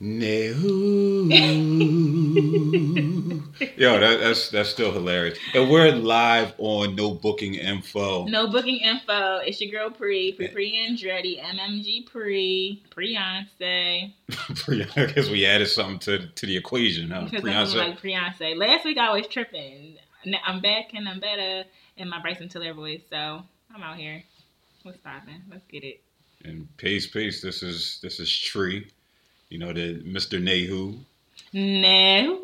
No. Yo, that, that's that's still hilarious. And we're live on No Booking Info. No booking info. It's your girl Pre, Pre eh. Pre Andretti, MMG Pre, Beyonce. I because we added something to to the equation, huh? Because I'm like Beyonce. Last week I was tripping. Now I'm back and I'm better in my Bryson Tiller voice. So I'm out here. What's poppin'? Let's get it. And peace, peace. This is this is Tree. You know the Mr. Nehu. No.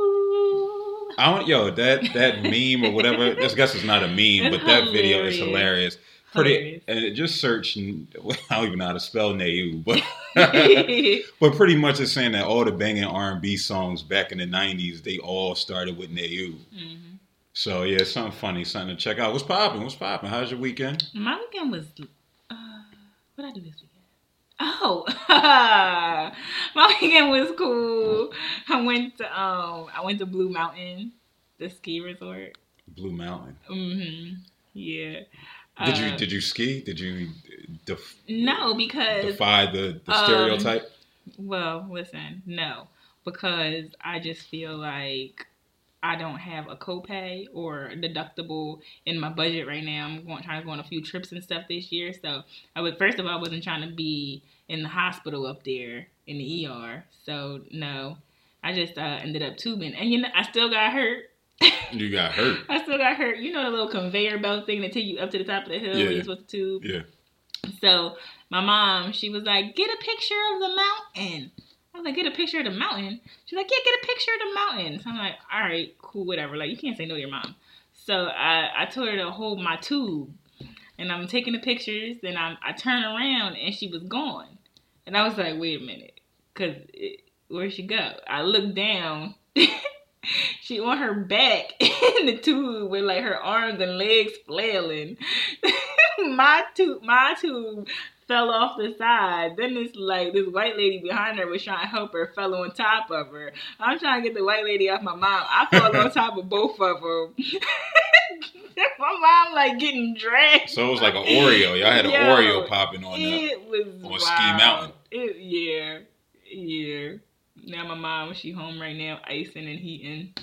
I don't yo that that meme or whatever. I guess it's not a meme, but that video is hilarious. Pretty Hilarious. and it just search. I don't even know how to spell Nehu, but but pretty much it's saying that all the banging R and B songs back in the '90s they all started with Nehu. Mhm. So yeah, something funny, something to check out. What's popping? What's popping? How's your weekend? My weekend was. Uh, what I do this weekend? Oh, my weekend was cool. I went to um, I went to Blue Mountain, the ski resort. Blue Mountain. hmm Yeah. Did you Uh, did you ski? Did you def- No, because defy the, the um, stereotype? well, listen, no, because I just feel like I don't have a copay or deductible in my budget right now. I'm going trying to go on a few trips and stuff this year, so I would first of all I wasn't trying to be in the hospital up there in the ER. So no, I just uh, ended up tubing, and you know I still got hurt. You got hurt. I still got hurt. You know the little conveyor belt thing that take you up to the top of the hill Yeah. you're supposed to tube. Yeah. So my mom, she was like, "Get a picture of the mountain." I was like, "Get a picture of the mountain." She's like, "Yeah, get a picture of the mountain." So I'm like, "All right, cool, whatever." Like you can't say no to your mom. So I I told her to hold my tube, and I'm taking the pictures, and I'm, I turn around, and she was gone, and I was like, "Wait a minute, cause where'd she go?" I looked down. She on her back in the tube with like her arms and legs flailing. my tube, my tube fell off the side. Then this like this white lady behind her was trying to help her, fell on top of her. I'm trying to get the white lady off my mom. I fell on top of both of them. my mom like getting dragged. So it was like an Oreo. Y'all had an Yo, Oreo popping on that. It was on Ski. Mountain. It, yeah, yeah. Now my mom, she home right now, icing and heating.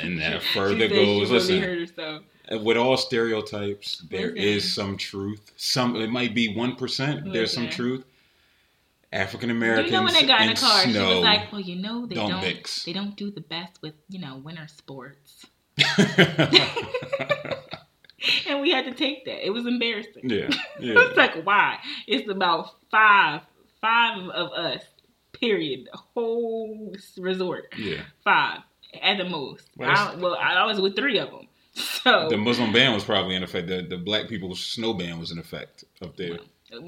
And that further goes. Listen, hurt herself. Uh, with all stereotypes, there Listen. is some truth. Some it might be one percent. There's some truth. African Americans You know when they got in the car, she was like, "Well, you know they don't don't, mix." they don't do the best with you know winter sports." And we had to take that. It was embarrassing. yeah, yeah. It's like why? It's about five, five of us. Period. Whole resort. yeah. Five at the most. Well, I, well, I was with three of them. So The Muslim ban was probably in effect. The, the black people's snow ban was in effect up there.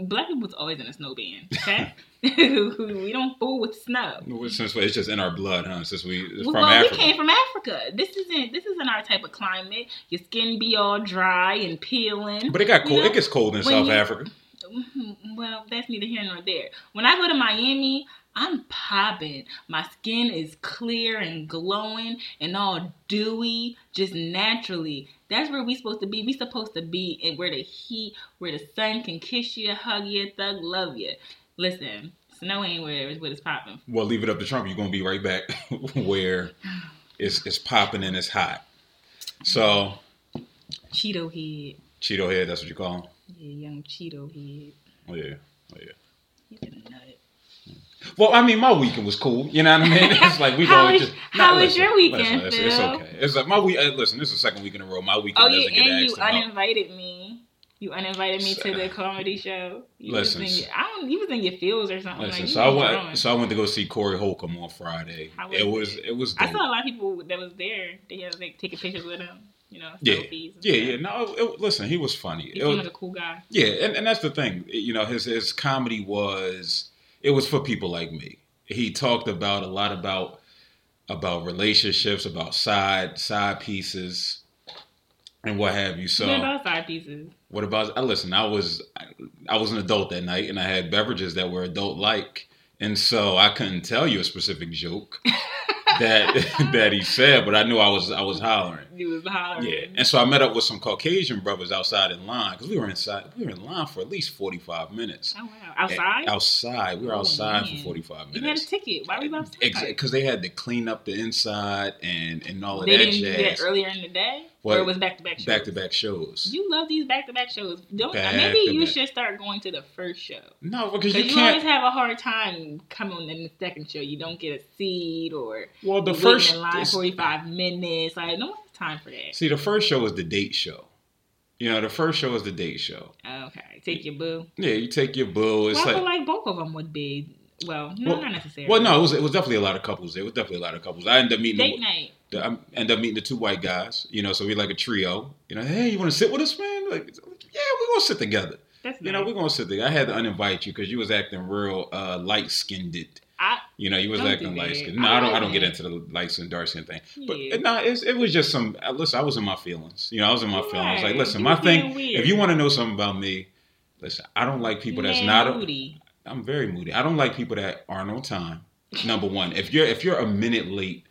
black people's always in a snow ban. Okay, we don't fool with snow. Since it's just in our blood, huh? Since we Well, from well, Africa. we came from Africa. This isn't this isn't our type of climate. Your skin be all dry and peeling. But it got cold. know, It gets cold in when South you- Africa. Mhm, Well, that's neither here nor there. When I go to Miami, I'm popping. My skin is clear and glowing and all dewy, just naturally. That's where we supposed to be. We supposed to be in where the heat, where the sun can kiss you, hug you, thug love you. Listen, snow ain't where it's what it's popping. Well, leave it up to Trump. You're gonna be right back where it's it's popping and it's hot. So Cheeto head, Cheeto head, that's what you call him. yeah, young Cheeto head. Oh yeah, oh yeah. He's a nut. Well, I mean, my weekend was cool. You know what I mean? It's like we was- just. how nah, was your weekend, Listen, it's, it's okay. It's like my week. uh, Listen, this is the second week in a row. My weekend Oh yeah, doesn't get and you uninvited me. You uninvited me to the comedy show. You Listen, was in I don't. You was in your fields or something. Listen, like, so I went. growing. So I went to go see Corey Holcomb on Friday. Was It it? was. It was. I saw a lot of people that was there. They had like taking pictures with him. You know, Yeah, yeah, yeah. No, it, listen, he was funny. He was- like a cool guy. Yeah, and, and that's the thing. You know, his his comedy was it was for people like me. He talked about a lot about about relationships, about side side pieces, and what have you. So what about side pieces? what about? I listen. I was I was an adult that night, and I had beverages that were adult like, and so I couldn't tell you a specific joke. that that he said, but I knew I was I was hollering. You was hollering. Yeah, and so I met up with some Caucasian brothers outside in line because we were inside. We were in line for at least forty five minutes. Oh wow! Outside. And outside, we were Oh, outside for forty five minutes. you had a ticket. Why were you outside? Because they had to clean up the inside and and all of They that didn't do that earlier in the day, What? or it was back to back shows. Back to back shows. You love these back to back shows. Don't Back maybe you back. should start going to the first show. No, because you you, always can't. have a hard time coming in the second show. You don't get a seat or Well, the first in line forty five minutes. Like no one has time for that. see the first show is the date show. You know, the first show is the date show. Okay, take your boo. Yeah, you take your boo. It's Well, I feel like like both of them would be. Well, no, Well- not necessarily. well, no, it was it was definitely a lot of couples. there. It was definitely a lot of couples. I ended up meeting Date them, night. I end up meeting the two white guys. You know, so we like a trio. You know, hey, you want to sit with us, man? Like, yeah, we're gonna sit together. That's You know, we're gonna sit there. I had to uninvite you because you was acting real uh, light skinned. You know, you was acting light skinned. No, I I don't. I don't get into the light skin, dark skin thing. But no, it was just some. uh, Listen, I was in my feelings. You know, I was in my feelings. Like, listen, You my thing. weird. If you want to know something about me, listen. I don't like people that's man, not. moody. I'm very moody. I don't like people that aren't on time. Number one, if you're if you're a minute late,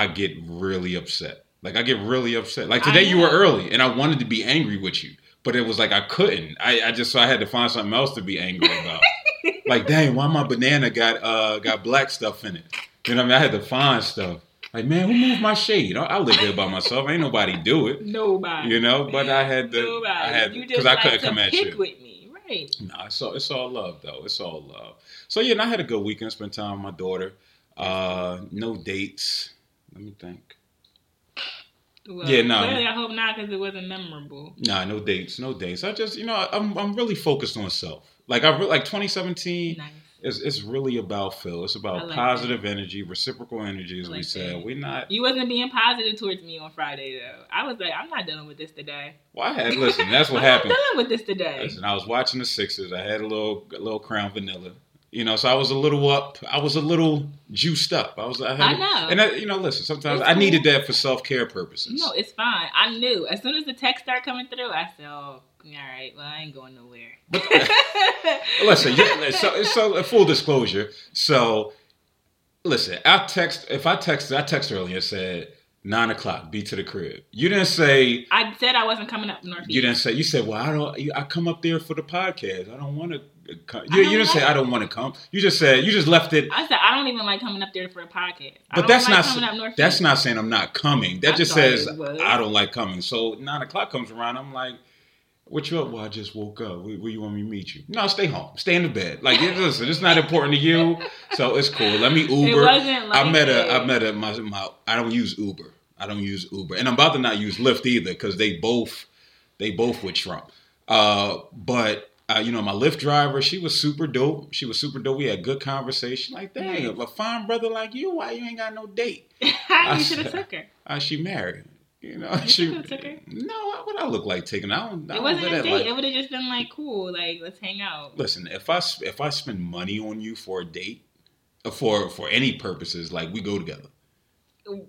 I get really upset. Like I get really upset. Like today, you were early, and I wanted to be angry with you, but it was like I couldn't. I, I just so I had to find something else to be angry about. like, dang, why my banana got uh got black stuff in it? You know, what I mean, I had to find stuff. Like, man, who moved my shade? I, I live here by myself. Ain't nobody do it. Nobody. You know, but I had to. Nobody. I had because I like couldn't to come at you. with me, right? No, it's all it's all love though. It's all love. So yeah, and I had a good weekend. Spent time with my daughter. Uh, no dates. Let me think. Well, Yeah, no. Clearly, I hope not because it wasn't memorable. Nah, no dates. No dates. I just you know I'm I'm really focused on self. Like I re- like 2017 Nice. is it's really about Phil. It's about like positive energy, reciprocal energy, as I we said. that. We're not. You wasn't being positive towards me on Friday though. I was like, I'm not dealing with this today. Well, I had listen. That's what happened. I'm not happened. dealing with this today. Listen, I was watching the Sixers. I had a little a little Crown Vanilla. You know, so I was a little up. I was a little juiced up. I was. I, had, I know. And I, you know, listen. Sometimes It's I needed cool. that for self care purposes. No, it's fine. I knew as soon as the text started coming through, I said, "Oh, all right. Well, I ain't going nowhere." listen. Yeah, so, so uh, full disclosure. So, listen. I text. If I texted, I texted earlier and said nine o'clock. Be to the crib. You didn't say. I said I wasn't coming up northeast. You didn't say. You said, "Well, I don't. I come up there for the podcast. I don't want to." Uh, come. I You, you didn't say, like- "I don't want to come." You just said. You just left it. I said I don't even like coming up there for a podcast. But that's like not coming up northeast. that's not saying I'm not coming. That I just says. I don't like coming. So nine o'clock comes around, I'm like, "What you up?" Well, I just woke up. Where, where you want me to meet you? No, stay home. Stay in the bed. Like, listen, it's not important to you, so it's cool. Let me Uber. like I met a. I met a. My, my. I don't use Uber. I don't use Uber, and I'm about to not use Lyft either because they both, they both with Trump. Uh, but. Uh, you know, my Lyft driver, she was super dope. She was super dope. We had good conversation. Like, dang, Nice. a fine brother like you, why you ain't got no date? You should have took her. Uh, she married. You know, You she. her. No, what I look like taking? I don't. I It wasn't a date. life. It would have just been like cool, like let's hang out. Listen, if I if I spend money on you for a date, uh, for for any purposes, like we go together.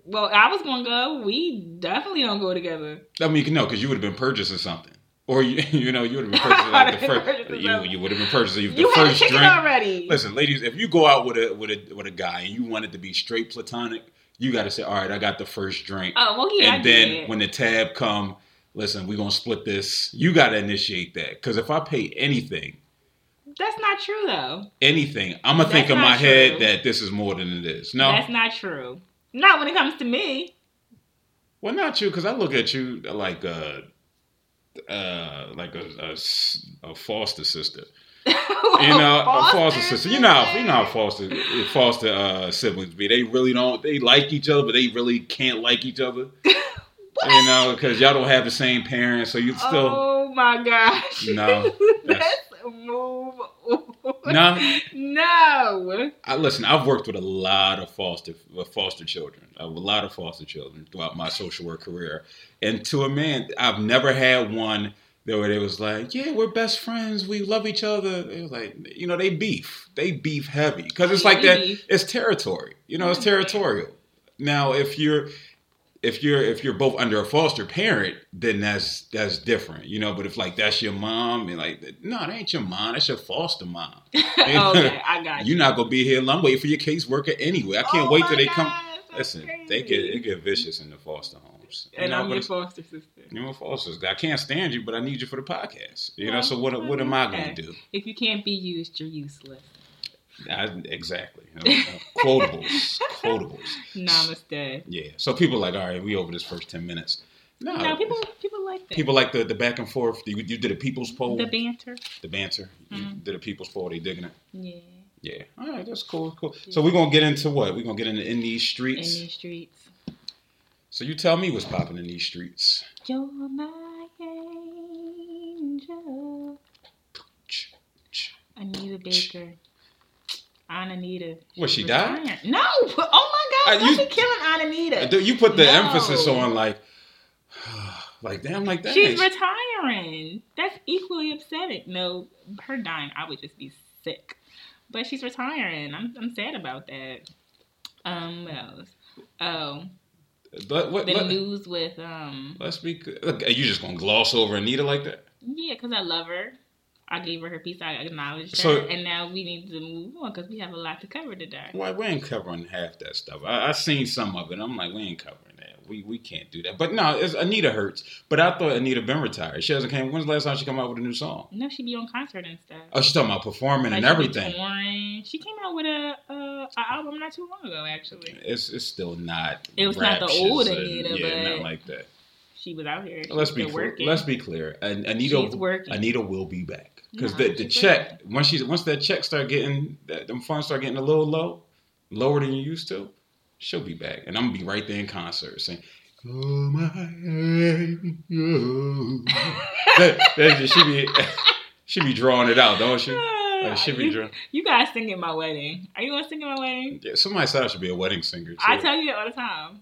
Well, I was gonna go. We definitely don't go together. I mean, no, because you would have been purchasing something, or you you know you would have been purchasing like the first. You you would have been purchasing the You first drink. already. Listen, ladies, if you go out with a with a with a guy and you want it to be straight platonic, you got to say, all right, I got the first drink. Oh well, yeah. And then when the tab come, listen, we're gonna split this. You gotta initiate that. Cause if I pay anything, that's not true though. anything, I'm gonna think in my not head that this is more than it is. No. That's not true. Not when it comes to me. well not you, because I look at you like a uh like a foster sister. You know, a foster sister. You know, how- you know how foster foster uh, siblings be. They really don't. They like each other, but they really can't like each other. You know, because y'all don't have the same parents, so you still oh my gosh. No, Let's that's- move. on. no. No. I listen. I've worked with a lot of foster foster children, a lot of foster children throughout my social work career, and to a man, I've never had one that where they was like, "Yeah, we're best friends. We love each other." It was like, you know, they beef. They beef heavy because it's like that. It's territory. You know, it's territorial. Now, if you're if you're if you're both under a foster parent, then that's that's different, you know. But if like that's your mom, and like no, that ain't your mom, that's your foster mom. okay, I got you. You're not gonna be here. long. I'm waiting for your caseworker anyway. I can't Oh wait till they come. Listen, crazy. they get it get vicious in the foster You And know, I'm your foster sister. You're my foster. sister. I can't stand you, but I need you for the podcast. You know, so what what am I going to do? If you can't be used, you're useless. I, exactly. You know, quotables, quotables. Namaste. Yeah. So people are like, all right, we over this first ten minutes. No, No, people people like that. people like the, the back and forth. You, you did a people's poll, the banter. the banter. You Mhm. did a people's poll. They digging it. Yeah. Yeah. All right, that's cool. Cool. So we're gonna get into what? We're gonna get into in these streets. In these streets. So you tell me what's popping in these streets. You're my angel. Anita Baker. Aunt Anita. What, She's she died? No! Oh my Uh, God! you- Don't be killing Aunt Anita. Uh, You put the No. emphasis on like, like damn, like that. She's retiring. That's equally upsetting. No, her dying, I would just be sick. But she's retiring. I'm I'm sad about that. Um, what else? Oh, But what? the Let, news with um, let's be. Look, are you just gonna gloss over Anita like that? yeah, because I love her. I gave her her piece. I acknowledged So- her, and now we need to move on because we have a lot to cover today. Why we ain't covering half that stuff? I, I seen some of it. I'm like, we ain't covering that. We we can't do that. But no, it's, Anita hurts. But I thought Anita been retired. She hasn't came. When's the last time she come out with a new song? No, she be on concert and stuff. Oh, she's talking about performing Like, and everything. touring. She came out with a, a, a album not too long ago, actually. It's it's still not. It was not the old Anita, yeah, but- not like that. She was out here. She Let's be clear. working. Let's be clear. An- Anita She's working. Anita will be back because the, the check once she's once that check start getting that them funds start getting a little low, lower than you used to, she'll be back, and I'm gonna be right there in concert saying. Oh my angel." that, that, she be she be drawing it out, don't she? Ah, like, she be you, drawing. you guys sing at my wedding. Are you gonna sing at my wedding? Yeah, somebody said I should be a wedding singer too. I tell you that all the time.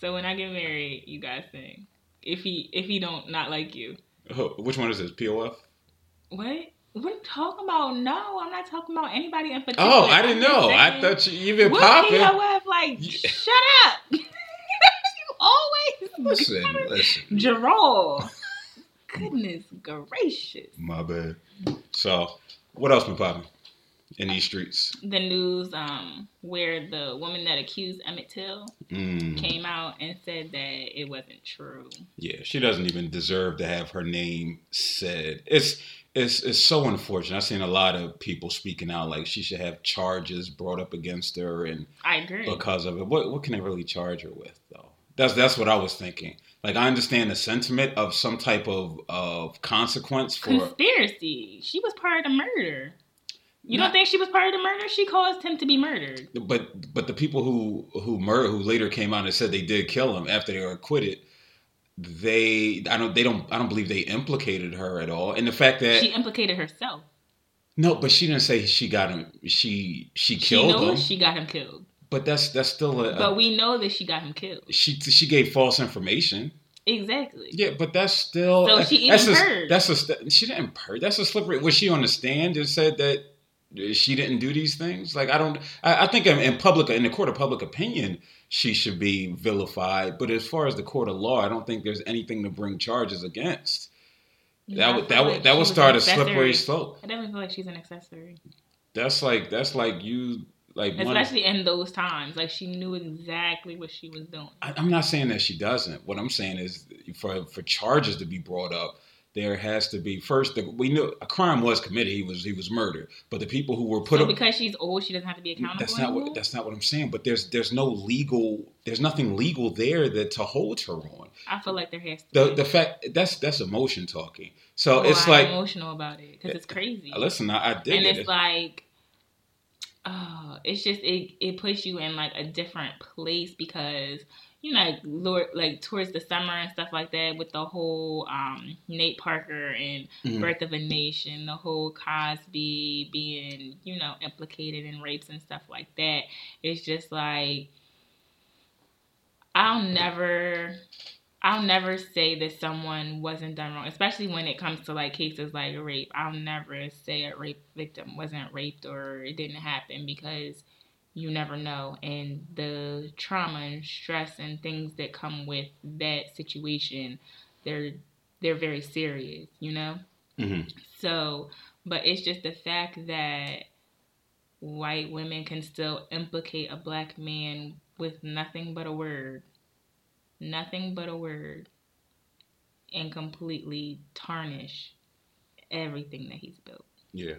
So when I get married, you guys sing. If he if he don't not like you, Which one is this? POF? what? What are you talking about? No, I'm not talking about anybody in particular. Oh, I didn't know. I thought you even popping. Like, Yeah. shut up. you always Listen, listen. Gerald. Goodness gracious. My bad. So, what else been popping in these streets? The news um where the woman that accused Emmett Till Mm, came out and said that it wasn't true. yeah, she doesn't even deserve to have her name said. It's it's it's so unfortunate. I've seen a lot of people speaking out like she should have charges brought up against her, and I agree. because of it, what what can they really charge her with though? That's that's what I was thinking. Like I understand the sentiment of some type of of consequence for Conspiracy. She was part of the murder. You Not- don't think she was part of the murder? She caused him to be murdered. But but the people who who murder who later came out and said they did kill him after they were acquitted, they I don't they don't I don't believe they implicated her at all. And the fact that She implicated herself. no, but she didn't say she got him. She she She killed knows him. she got him killed. but that's that's still a, But a we know that she got him killed. she she gave false information. Exactly. Yeah, but that's still So she that's even a. That's a she didn't purge. That's a slippery. Was she on the stand and said that she didn't do these things? Like I don't. I, I think in, in public, in the court of public opinion, she should be vilified. But as far as the court of law, I don't think there's anything to bring charges against. Yeah, That would that would that would start a slippery slope. I definitely feel like she's an accessory. That's like that's like you like. Especially in those times. Like she knew exactly what she was doing. I, I'm not saying that she doesn't. What I'm saying is for for charges to be brought up, there has to be first. The, we knew a crime was committed. He was he was murdered. But the people who were put so up. because she's old, she doesn't have to be accountable. That's not anymore? what that's not what I'm saying. But there's there's no legal there's nothing legal there that to hold her on. I feel like there has to The be. the fact that's that's emotion talking. So Well, it's I'm like emotional about it because it's uh, crazy. listen, I, I dig and it. it's like oh it's just it it puts you in like a different place because you know like like towards the summer and stuff like that with the whole um nate parker and Mhm. birth of a nation the whole cosby being you know implicated in rapes and stuff like that it's just like i'll never I'll never say that someone wasn't done wrong, especially when it comes to like cases like rape. I'll never say a rape victim wasn't raped or it didn't happen because you never know. And the trauma and stress and things that come with that situation, they're they're very serious, you know? Mhm. So, but it's just the fact that white women can still implicate a black man with nothing but a word, nothing but a word, and completely tarnish everything that he's built. Yeah,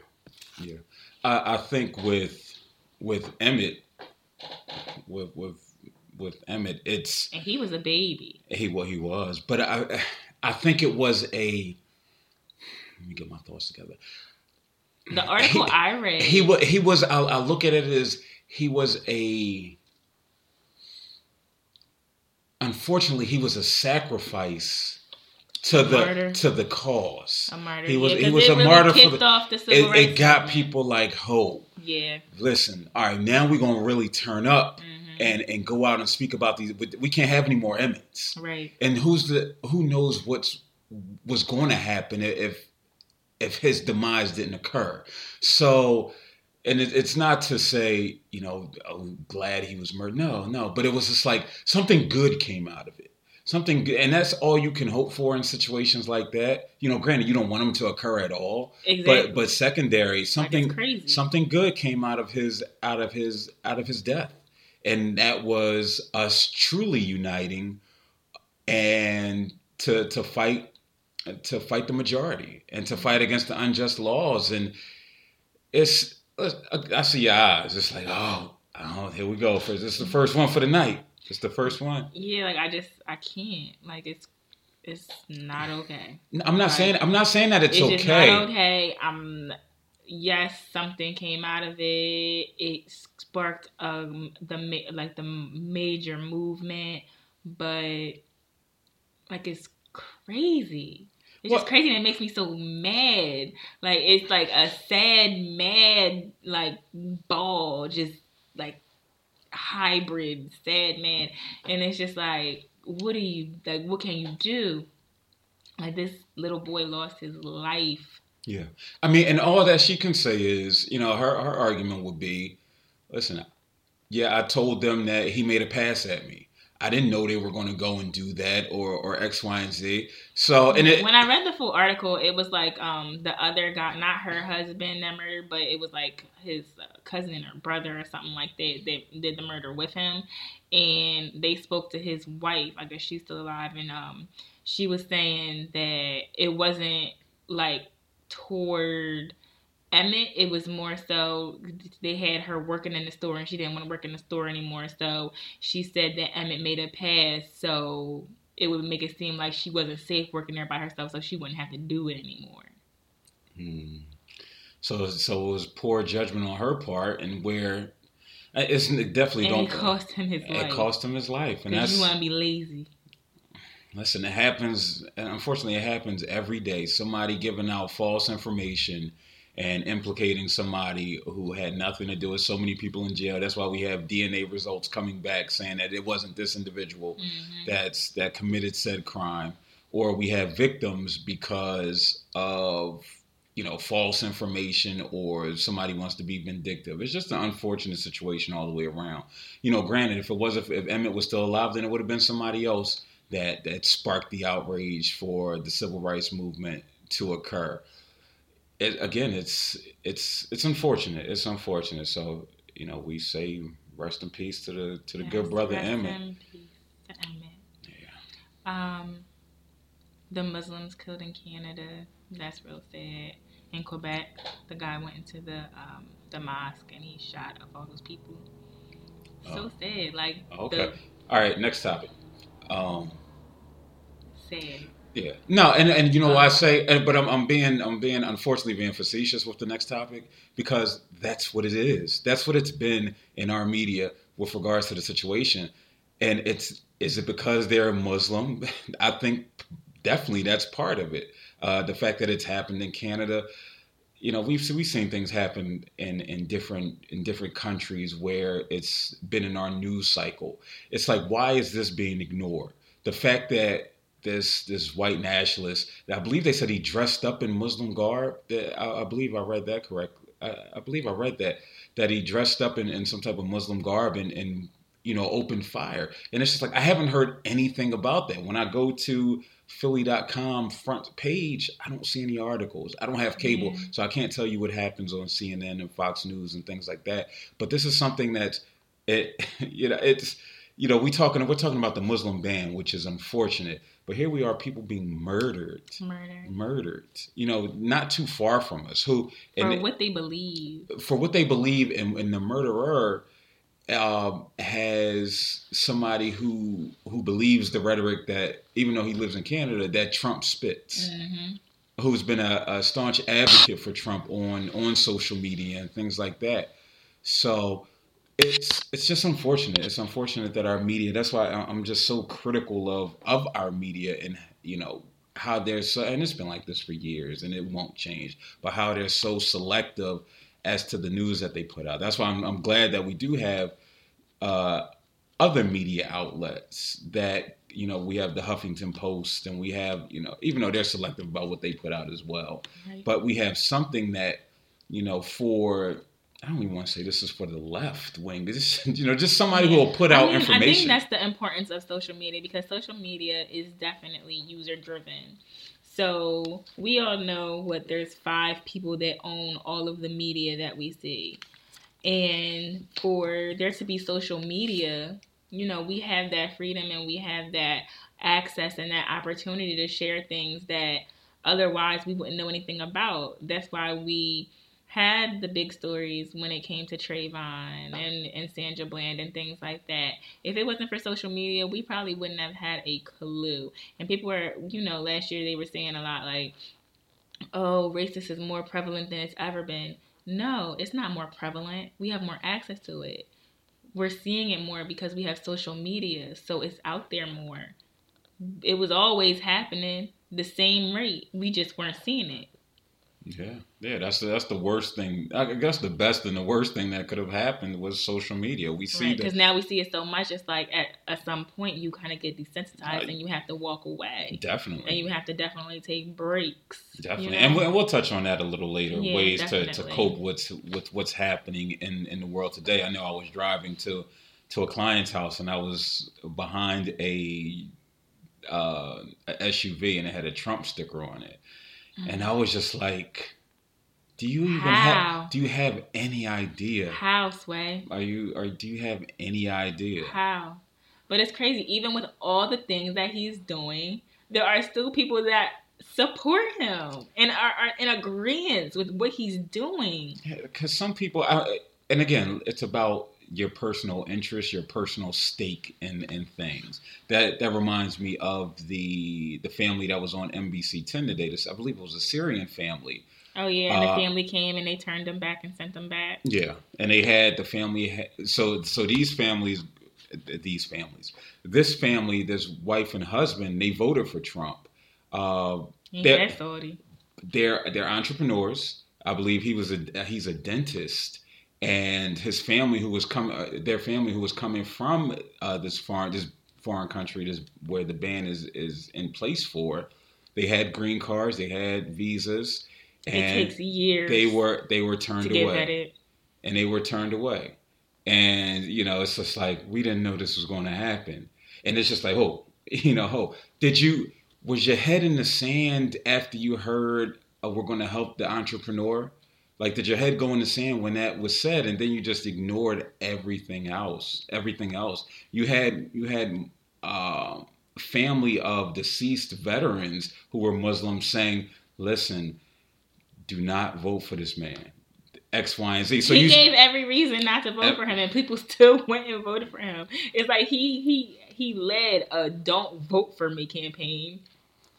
yeah. I, I think with with Emmett, with with with Emmett, it's and he was a baby. He what he was, but I I think it was a. Let me get my thoughts together. The article he, I read, he was he was. I, I look at it as he was a. Unfortunately, he was a sacrifice to the martyr. to the cause. A martyr. He was yeah, he was a really martyr for the. off the civil It, rights it got people like hope. Yeah. Listen, all right, now we're gonna really turn up hmm and and go out and speak about these. We can't have any more Emmets. Right. And who's the who knows what's was going to happen if if his demise didn't occur. So, and it, it's not to say you know oh, glad he was murdered. No, no, but it was just like something good came out of it. Something good, and that's all you can hope for in situations like that. You know, granted, you don't want them to occur at all, Exactly. but but secondary, something something good came out of his out of his out of his death. And that was us truly uniting and to to fight to fight the majority and to fight against the unjust laws. And it's i see your eyes. It's like oh, oh here we go. This is the first one for the night it's the first one yeah, like I just I can't. Like it's it's not okay. i'm not saying i'm not saying that it's, It's, okay just not okay. I'm yes, something came out of it. It sparked um the ma- like the major movement, but like it's crazy. It's Well- just crazy and it makes me so mad. Like it's like a sad, mad like ball, just like hybrid sad man. And it's just like, what do you like what can you do? Like this little boy lost his life. Yeah. I mean, and all that she can say is, you know, her, her argument would be, listen, yeah, I told them that he made a pass at me. I didn't know they were going to go and do that or, or X, Y, and Z. So, and it, when I read the full article, it was like um the other guy, not her husband that murdered, but it was like his uh, cousin or brother or something like that that did the murder with him, and they spoke to his wife. I guess she's still alive, and um she was saying that it wasn't like toward Emmett, it was more so they had her working in the store and she didn't want to work in the store anymore. So she said that Emmett made a pass so it would make it seem like she wasn't safe working there by herself, so she wouldn't have to do it anymore. Hmm. so, so it was poor judgment on her part and where it's it definitely And don't it cost him his life. it life. cost him his life. And that's, you want to be lazy. Listen, it happens, and unfortunately, it happens every day. Somebody giving out false information and implicating somebody who had nothing to do with so many people in jail. That's why we have DNA results coming back saying that it wasn't this individual Mhm. that's that committed said crime, or we have victims because of you know false information or somebody wants to be vindictive. It's just an unfortunate situation all the way around. You know, granted, if it was if, if Emmett was still alive, then it would have been somebody else that that sparked the outrage for the civil rights movement to occur. It, again, it's it's it's unfortunate. It's unfortunate. So you know, we say rest in peace to the to the Yes, good brother rest Emmett. in peace to Emmett. Yeah. Um, the Muslims killed in Canada. That's real sad. In Quebec, the guy went into the um, the mosque and he shot up all those people. So sad. Like Okay. All right. Next topic. Um, the sad. Yeah. No, and and you know why I say, but I'm I'm being I'm being unfortunately being facetious with the next topic because that's what it is. That's what it's been in our media with regards to the situation, and it's is it because they're Muslim? I think definitely that's part of it. Uh, the fact that it's happened in Canada, you know, we've we've seen things happen in in different in different countries where it's been in our news cycle. It's like why is this being ignored? The fact that this this white nationalist. I believe they said he dressed up in Muslim garb. That- I, I believe I read that correctly. I, I believe I read that that he dressed up in, in some type of Muslim garb and, and you know opened fire. And it's just like I haven't heard anything about that. When I go to Philly.com front page, I don't see any articles. I don't have cable, Yeah. so I can't tell you what happens on CNN and Fox News and things like that. But this is something that's it you know it's you know we talking we're talking about the Muslim ban, which is unfortunate. But here we are, people being murdered, Murder. murdered. You know, not too far from us. Who For and what they believe. for what they believe, and, and the murderer um, has somebody who who believes the rhetoric that even though he lives in Canada, that Trump spits. hmm Who's been a, a staunch advocate for Trump on on social media and things like that. So it's it's just unfortunate. It's unfortunate that our media. That's why I'm just so critical of of our media and you know how they're so. And it's been like this for years, and it won't change. But how they're so selective as to the news that they put out. That's why I'm, I'm glad that we do have uh, other media outlets that you know we have the Huffington Post and we have you know even though they're selective about what they put out as well, Right. but we have something that you know for I don't even want to say this is for the left wing. This you know just somebody who will put I out mean, I think that's the importance of social media because social media is definitely user driven. So we all know what there's five people that own all of the media that we see. And for there to be social media, you know, we have that freedom and we have that access and that opportunity to share things that otherwise we wouldn't know anything about. That's why we had the big stories when it came to Trayvon and, and Sandra Bland and things like that. If it wasn't for social media, we probably wouldn't have had a clue. And people were, you know, last year they were saying a lot like, oh, racist is more prevalent than it's ever been. No, it's not more prevalent. We have more access to it. We're seeing it more because we have social media, so it's out there more. It was always happening the same rate. We just weren't seeing it. Yeah, yeah, that's the, that's the worst thing. I guess the best and the worst thing that could have happened was social media. We see Because that now we see it so much. It's like at, at some point you kind of get desensitized Right. and you have to walk away, definitely, and you have to definitely take breaks. you Definitely, know? and, we'll, and we'll touch on that a little later. Yeah, ways to, to cope with with what's happening in in the world today. I know I was driving to to a client's house and I was behind a, uh, a SUV and it had a Trump sticker on it, and I was just like, "Do you even How? have? Do you have any idea? How sway? Are you or do you have any idea?" How? But it's crazy. Even with all the things that he's doing, there are still people that support him and are, are in agreement with what he's doing. because some people I, and again it's about your personal interest your personal stake in in things. That that reminds me of the the family that was on NBC 10 today. This I believe it was a Syrian family. Oh yeah, and Uh, the family came and they turned them back and sent them back. yeah and they had the family so so these families these families this family this wife and husband they voted for Trump. Uh Yeah, They're- they're they're entrepreneurs. I believe he was a he's a dentist, and his family who was coming, uh, their family who was coming from uh, this foreign this foreign country, this where the ban is is in place for. They had green cards, they had visas, It and takes years. they were they were turned to get away, and they were turned away. And you know, it's just like we didn't know this was going to happen, and it's just like, oh, you know, oh, did you was your head in the sand after you heard oh, we're going to help the entrepreneur? Like, did your head go in the sand when that was said, and then you just ignored everything else? Everything else you had, you had uh, family of deceased veterans who were Muslims saying, "Listen, do not vote for this man." X, Y, and Z. So he you gave every reason not to vote Ev- for him, and people still went and voted for him. It's like he he he led a "Don't vote for me" campaign,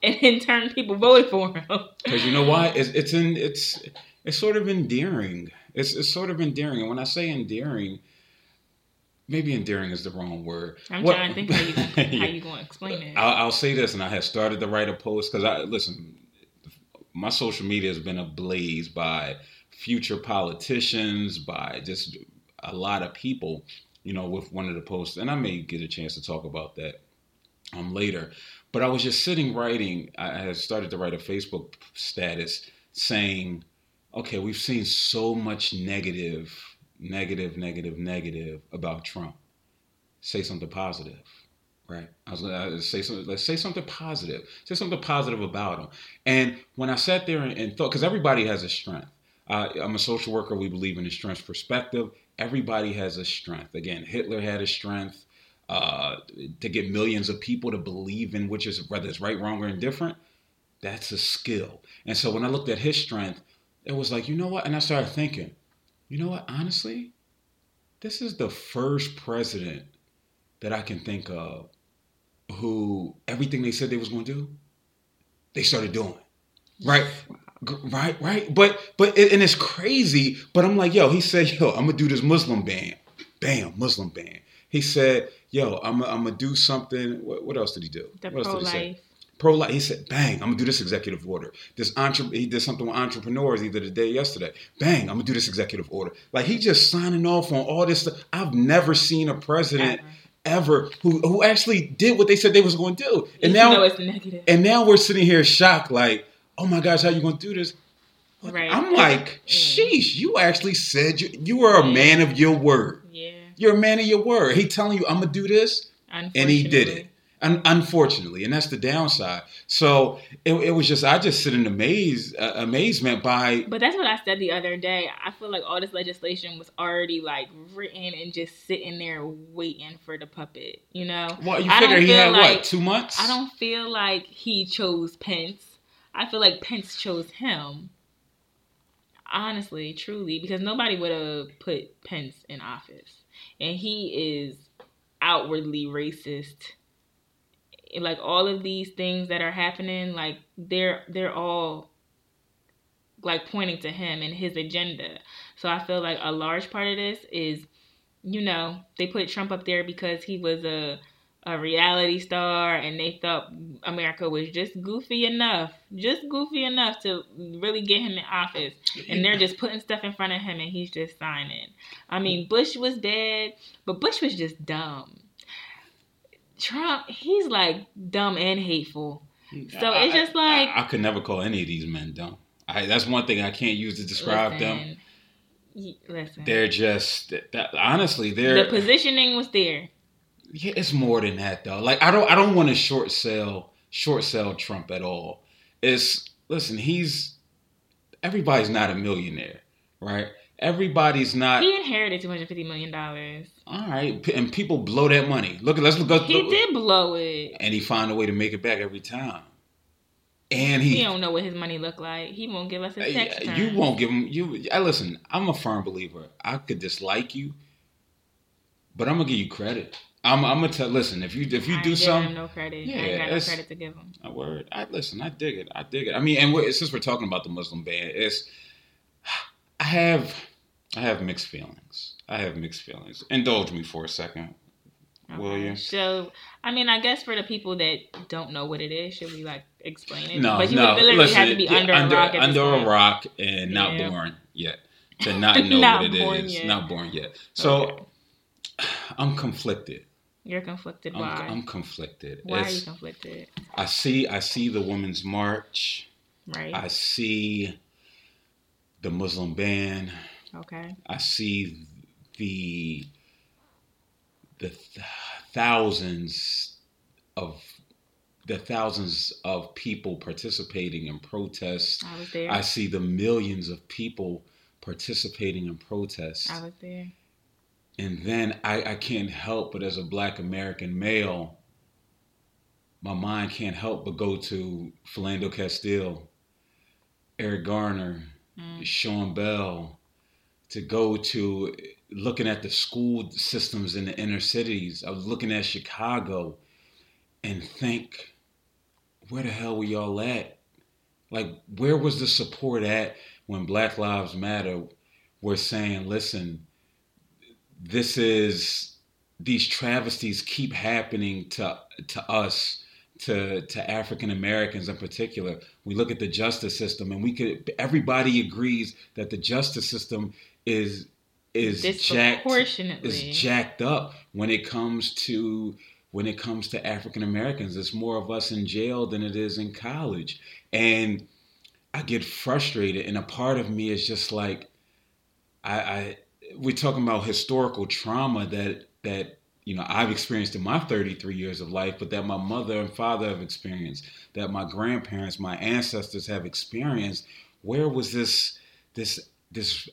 and in turn, people voted for him. Because you know why? It's it's in it's it's sort of endearing. It's it's sort of endearing. And when I say endearing, maybe endearing is the wrong word. I'm What- trying to think how you how you gonna explain it. I'll, I'll say this, and I have started to write a post because I listen. My social media has been ablaze by future politicians, by just a lot of people. You know, with one of the posts, and I may get a chance to talk about that um later. But I was just sitting writing. I had started to write a Facebook status saying, "Okay, we've seen so much negative, negative, negative, negative about Trump. Say something positive." Right. I was gonna say something. Let's say something positive. Say something positive about him. And when I sat there and, and thought, because everybody has a strength. Uh, I'm a social worker. We believe in the strength perspective. Everybody has a strength. Again, Hitler had a strength. Uh, to get millions of people to believe in which is whether it's right, wrong, or indifferent, that's a skill. And so when I looked at his strength, it was like, you know what? And I started thinking, you know what? Honestly, this is the first president that I can think of who everything they said they was going to do, they started doing. Right? Right, right. But but and it's crazy. But I'm like, yo, he said, yo, I'm gonna do this Muslim ban. Bam, Muslim ban. He said, yo, I'm, I'm gonna do something. What, what else did he do? The what pro life. Pro life. He said, bang, I'm gonna do this executive order. This entre- he did something with entrepreneurs either today or yesterday. Bang, I'm gonna do this executive order. Like he just signing off on all this stuff. I've never seen a president. Ever ever who who actually did what they said they was going to do. And Even now it's negative. And now we're sitting here shocked, like, oh my gosh, how you going to do this? Right. I'm like, mm. sheesh, you actually said you you were a man of your word. Yeah. You're a man of your word. He telling you I'm gonna do this, and he did it. Un- unfortunately, and that's the downside. So it, it was just I just sit in amaze uh, amazement by. But that's what I said the other day. I feel like all this legislation was already like written and just sitting there waiting for the puppet. You know. Well, you figure he had like, what two months? I don't feel like he chose Pence. I feel like Pence chose him. Honestly, truly, because nobody would have put Pence in office, and he is outwardly racist like all of these things that are happening like they're they're all like pointing to him and his agenda. So i feel like a large part of this is you know they put trump up there because he was a a reality star and they thought america was just goofy enough just goofy enough to really get him in office. And they're just putting stuff in front of him and he's just signing. I mean bush was dead but bush was just dumb Trump, he's like dumb and hateful. So I, it's just like I, I, could never call any of these men dumb. I, that's one thing I can't use to describe listen, them. Listen, they're just that, honestly, they're the positioning was there. Yeah, it's more than that though. Like I don't, I don't want to short sell, short sell Trump at all. It's listen, he's everybody's not a millionaire, right? Everybody's not. He inherited two hundred fifty million dollars. All right, and people blow that money. Look, let's look. Up, he did blow it, and he found a way to make it back every time. And he, he don't know what his money look like. He won't give us a text. You won't give him. You. I listen. I'm a firm believer. I could dislike you, but I'm gonna give you credit. I'm, I'm gonna tell. Listen, if you if you I do something, no credit. Yeah, I got no credit to give him. A word. I listen. I dig it. I dig it. I mean, and since we're talking about the Muslim ban, it's I have I have mixed feelings. I have mixed feelings. Indulge me for a second, okay. will you? So, I mean, I guess for the people that don't know what it is, should we like explain it? No, but you no. would literally Listen, have to be yeah, under, under, a rock. under a rock and not yeah. born yet. To not know not what it is. Yet. Not born yet. So, okay. I'm conflicted. You're conflicted. I'm, Why? I'm conflicted. Why it's, are you conflicted? I see. I see the Women's March. Right. I see the Muslim ban. Okay. I see the the th- thousands of the thousands of people participating in protests. I was there. I see the millions of people participating in protests. I was there. And then I, I can't help but as a black American male, my mind can't help but go to Philando Castile, Eric Garner, mm. Sean Bell, to go to looking at the school systems in the inner cities. I was looking at Chicago and think, where the hell were y'all at? Like, where was the support at when Black Lives Matter were saying, listen, this is these travesties keep happening to to us to to African Americans in particular. We look at the justice system and we could everybody agrees that the justice system is is jacked is jacked up when it comes to when it comes to African Americans. It's more of us in jail than it is in college. And I get frustrated and a part of me is just like I, I we're talking about historical trauma that that you know I've experienced in my 33 years of life, but that my mother and father have experienced, that my grandparents, my ancestors have experienced. Where was this this this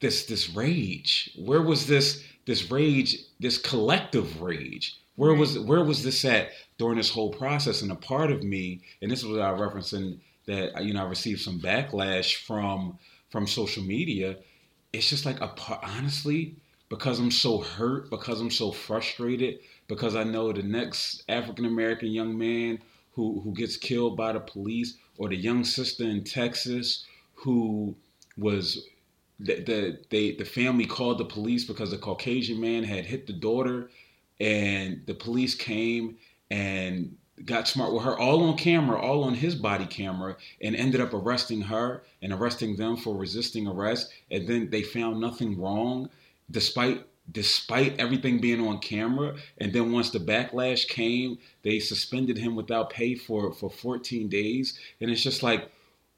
this this rage? Where was this this rage, this collective rage? Where was where was this at during this whole process? And a part of me, and this is what I referencing that you know I received some backlash from from social media. It's just like a part, honestly, because I'm so hurt, because I'm so frustrated, because I know the next African American young man who who gets killed by the police, or the young sister in Texas who was the, the they the family called the police because a Caucasian man had hit the daughter, and the police came and got smart with her all on camera, all on his body camera, and ended up arresting her and arresting them for resisting arrest. And then they found nothing wrong, despite despite everything being on camera. And then once the backlash came, they suspended him without pay for for 14 days. And it's just like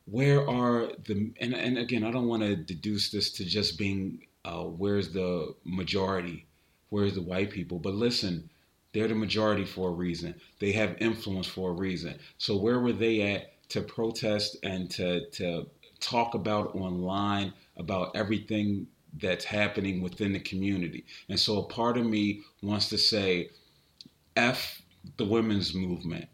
where are the and, and again i don't want to deduce this to just being uh, where's the majority where's the white people but listen they're the majority for a reason. They have influence for a reason. So where were they at to protest and to to talk about online about everything that's happening within the community? And so a part of me wants to say f the women's movement.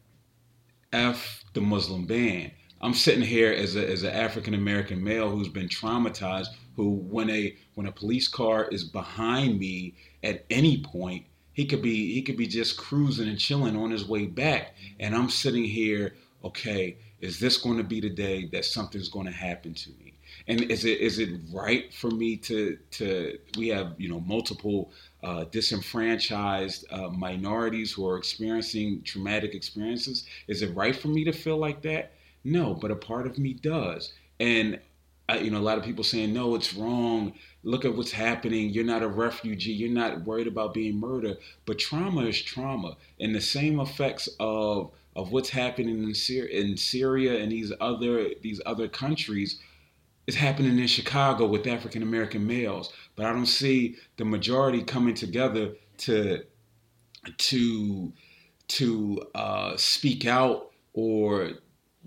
F the muslim ban I'm sitting here as a as an African American male who's been traumatized. Who, when a when a police car is behind me at any point, he could be he could be just cruising and chilling on his way back, and I'm sitting here. Okay, is this going to be the day that something's going to happen to me? And is it is it right for me to to we have you know multiple uh, disenfranchised uh, minorities who are experiencing traumatic experiences? Is it right for me to feel like that? No, but a part of me does. And I, you know, a lot of people saying, no, it's wrong. Look at what's happening. You're not a refugee. You're not worried about being murdered. But trauma is trauma. And the same effects of of what's happening in Syria, in Syria and these other these other countries is happening in Chicago with African American males. But I don't see the majority coming together to to to uh, speak out or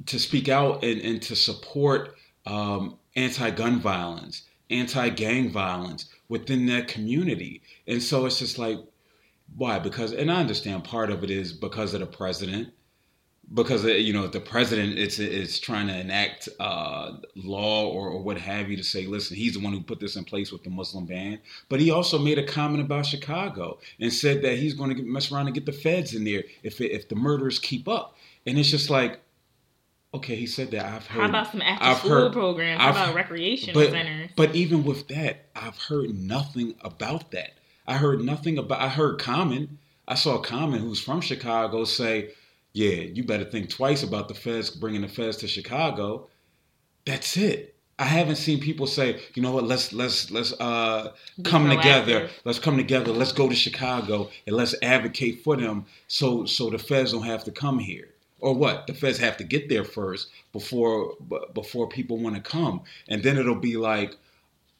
to speak out and, and to support um, anti-gun violence, anti-gang violence within that community. And so it's just like, why? Because, and I understand part of it is because of the president, because you know the president is is trying to enact uh, law or, or, what have you to say, listen, he's the one who put this in place with the Muslim ban. But he also made a comment about Chicago and said that he's going to mess around and get the feds in there if if the murders keep up. And it's just like Okay, he said that. I've heard. How about some after I've school heard, programs? How I've, about recreation but, centers? But even with that, I've heard nothing about that. I heard nothing about. I heard Common. I saw Common, who's from Chicago, say, "Yeah, you better think twice about the feds bringing the feds to Chicago." That's it. I haven't seen people say, you know what, let's let's let's uh, come together. Let's come together. Let's go to Chicago and let's advocate for them so so the feds don't have to come here or what? The feds have to get there first before before people want to come, and then it'll be like,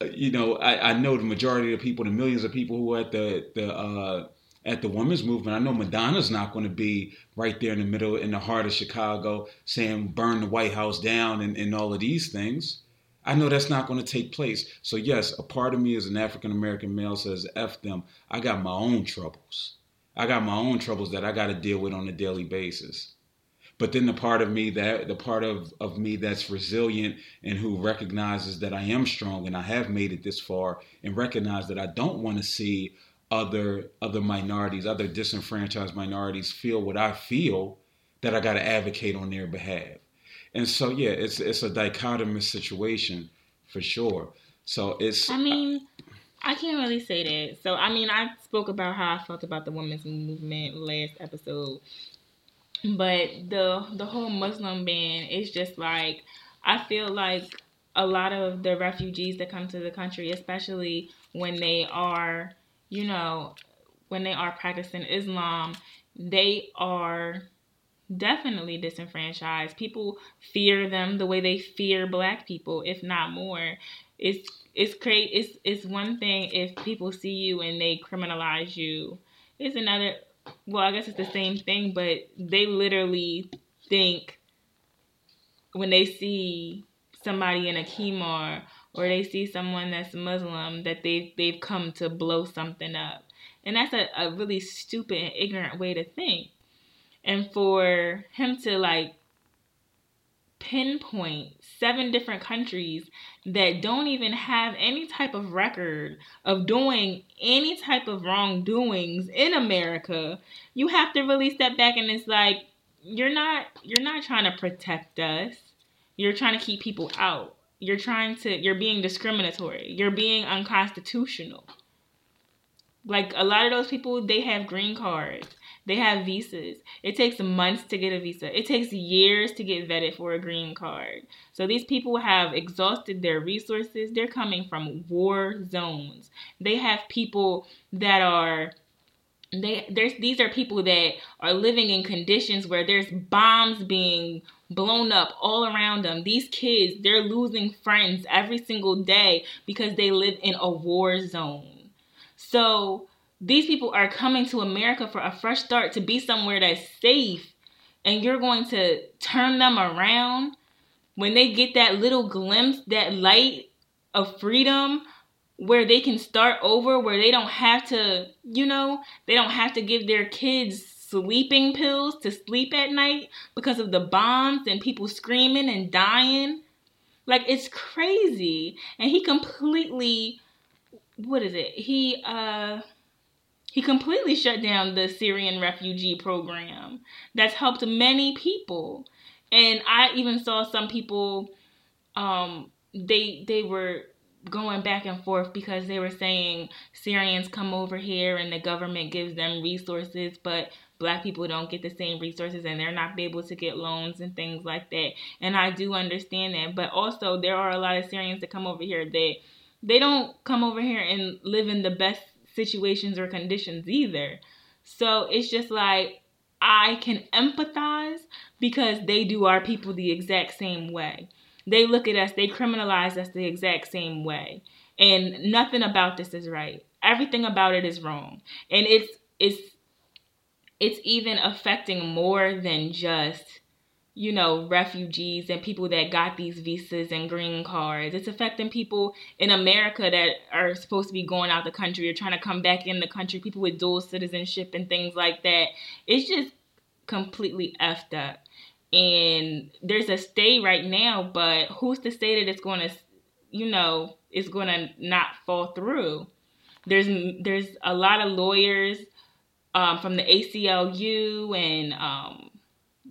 uh, you know, I, I know the majority of the people, the millions of people who are at the the uh, at the women's movement. I know Madonna's not going to be right there in the middle, in the heart of Chicago, saying burn the White House down and, and all of these things. I know that's not going to take place. So yes, a part of me as an African American male says, "F them." I got my own troubles. I got my own troubles that I got to deal with on a daily basis but then the part of me that the part of, of me that's resilient and who recognizes that I am strong and I have made it this far and recognize that I don't want to see other other minorities, other disenfranchised minorities feel what I feel that I got to advocate on their behalf. And so yeah, it's it's a dichotomous situation for sure. So it's I mean I can't really say that. So I mean I spoke about how I felt about the women's movement last episode but the the whole Muslim ban is just like I feel like a lot of the refugees that come to the country, especially when they are, you know, when they are practicing Islam, they are definitely disenfranchised. People fear them the way they fear black people, if not more. It's it's great. It's it's one thing if people see you and they criminalize you. It's another well, I guess it's the same thing, but they literally think when they see somebody in a khimar or they see someone that's Muslim that they they've come to blow something up. And that's a, a really stupid and ignorant way to think. And for him to like pinpoint seven different countries that don't even have any type of record of doing any type of wrongdoings in America, you have to really step back and it's like you're not you're not trying to protect us. You're trying to keep people out. You're trying to you're being discriminatory. You're being unconstitutional. Like a lot of those people they have green cards. They have visas. It takes months to get a visa. It takes years to get vetted for a green card. So these people have exhausted their resources. They're coming from war zones. They have people that are they there's these are people that are living in conditions where there's bombs being blown up all around them. These kids, they're losing friends every single day because they live in a war zone. So these people are coming to America for a fresh start to be somewhere that's safe, and you're going to turn them around when they get that little glimpse, that light of freedom where they can start over, where they don't have to, you know, they don't have to give their kids sleeping pills to sleep at night because of the bombs and people screaming and dying. Like it's crazy. And he completely what is it? He uh he completely shut down the Syrian refugee program that's helped many people. And I even saw some people um they they were going back and forth because they were saying Syrians come over here and the government gives them resources, but black people don't get the same resources and they're not able to get loans and things like that. And I do understand that. But also there are a lot of Syrians that come over here that they don't come over here and live in the best situations or conditions either. So it's just like I can empathize because they do our people the exact same way. They look at us, they criminalize us the exact same way. And nothing about this is right. Everything about it is wrong. And it's it's it's even affecting more than just you know, refugees and people that got these visas and green cards. It's affecting people in America that are supposed to be going out the country or trying to come back in the country, people with dual citizenship and things like that. It's just completely effed up. And there's a stay right now, but who's to say that it's going to, you know, it's going to not fall through? There's there's a lot of lawyers um, from the ACLU and um,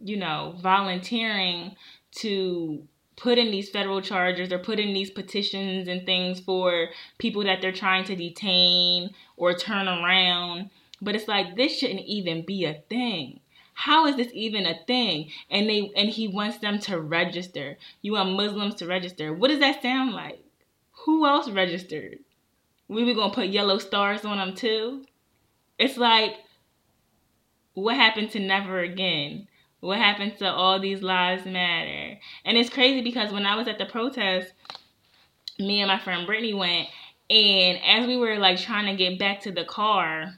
you know, volunteering to put in these federal charges or put in these petitions and things for people that they're trying to detain or turn around. But it's like this shouldn't even be a thing. How is this even a thing? And they and he wants them to register. You want Muslims to register. What does that sound like? Who else registered? We were gonna put yellow stars on them too. It's like what happened to never again? What happened to all these lives matter? And it's crazy because when I was at the protest, me and my friend Brittany went, and as we were like trying to get back to the car,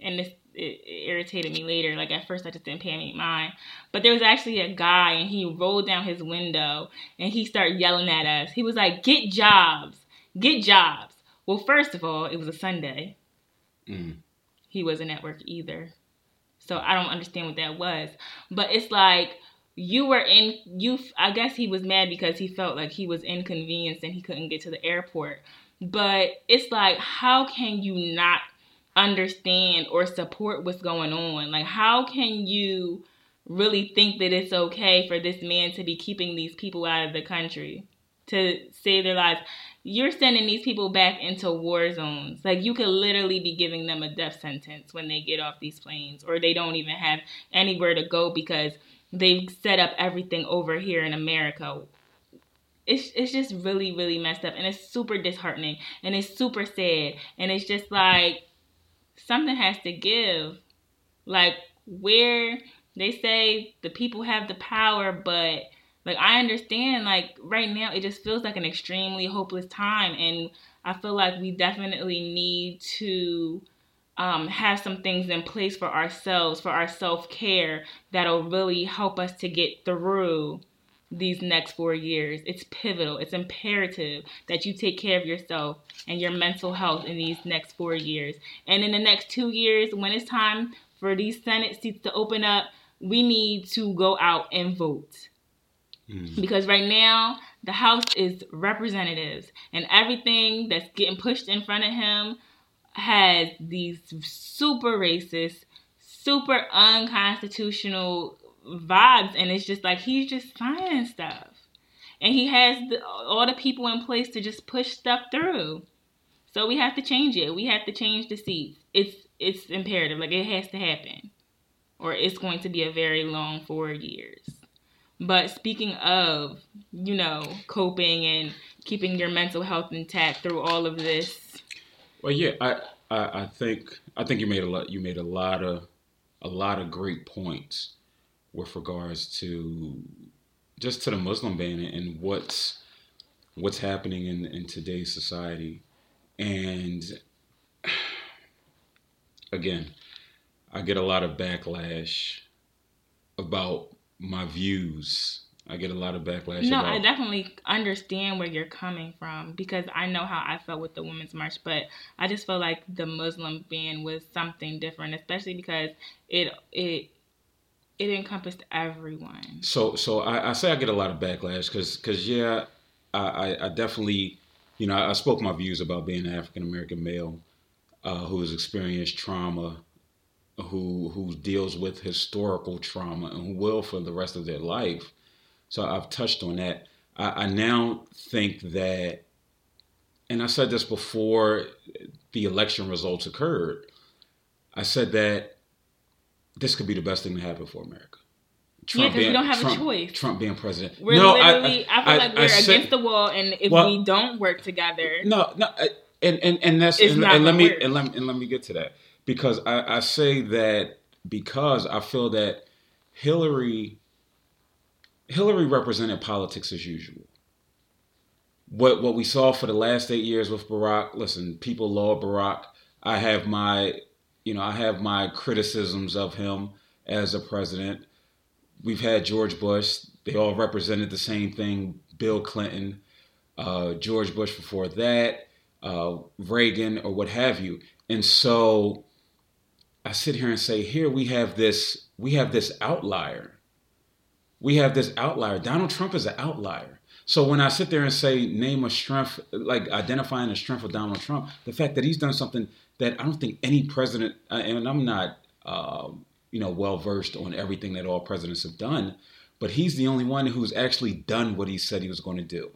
and this it, it irritated me later. Like at first, I just didn't pay any mind. But there was actually a guy, and he rolled down his window and he started yelling at us. He was like, "Get jobs, get jobs." Well, first of all, it was a Sunday. Mm. He wasn't at work either. So I don't understand what that was. But it's like you were in you I guess he was mad because he felt like he was inconvenienced and he couldn't get to the airport. But it's like how can you not understand or support what's going on? Like how can you really think that it's okay for this man to be keeping these people out of the country to save their lives? You're sending these people back into war zones. Like you could literally be giving them a death sentence when they get off these planes, or they don't even have anywhere to go because they've set up everything over here in America. It's it's just really really messed up, and it's super disheartening, and it's super sad, and it's just like something has to give. Like where they say the people have the power, but like I understand like right now it just feels like an extremely hopeless time and I feel like we definitely need to um, have some things in place for ourselves, for our self care that'll really help us to get through these next four years. It's pivotal. It's imperative that you take care of yourself and your mental health in these next four years. And in the next two years, when it's time for these Senate seats to open up, we need to go out and vote. Mm. Because right now, the House is representatives, and everything that's getting pushed in front of him has these super racist, super unconstitutional vibes and it's just like he's just signing stuff. And he has the, all the people in place to just push stuff through. So we have to change it. We have to change the seats. It's it's imperative. Like it has to happen or it's going to be a very long four years but speaking of you know coping and keeping your mental health intact through all of this well yeah i i, I think i think you made a lot you made a lot of a lot of great points with regards to just to the Muslim ban and what's what's happening in, in today's society. And again, I get a lot of backlash about my views. I get a lot of backlash. No, about... I definitely understand where you're coming from because I know how I felt with the Women's March, but I just felt like the Muslim ban was something different, especially because it it it encompassed everyone. So so I, I say I get a lot of backlash because because yeah, I, I definitely you know I, I spoke my views about being an African American male uh, who has experienced trauma, who who deals with historical trauma and who will for the rest of their life. So I've touched on that. I, I now think that, and I said this before the election results occurred. I said that this could be the best thing to happen for America. Trump yeah, because we don't have Trump, a choice. Trump being president. We're no, literally. I, I, I feel like we're said, against the wall, and if well, we don't work together, no, no, and and and that's and, and let me and let, and let me get to that because I, I say that because I feel that Hillary Hillary represented politics as usual. What what we saw for the last eight years with Barack, listen, people love Barack. I have my you know, I have my criticisms of him as a president. We've had George Bush. They all represented the same thing. Bill Clinton, uh, George Bush before that, uh, Reagan, or what have you. And so I sit here and say, here we have this, we have this outlier. We have this outlier. Donald Trump is an outlier. So when I sit there and say name a strength, like identifying the strength of Donald Trump, the fact that he's done something that I don't think any president, uh, and I'm not, uh, you know, well versed on everything that all presidents have done, but he's the only one who's actually done what he said he was going to do.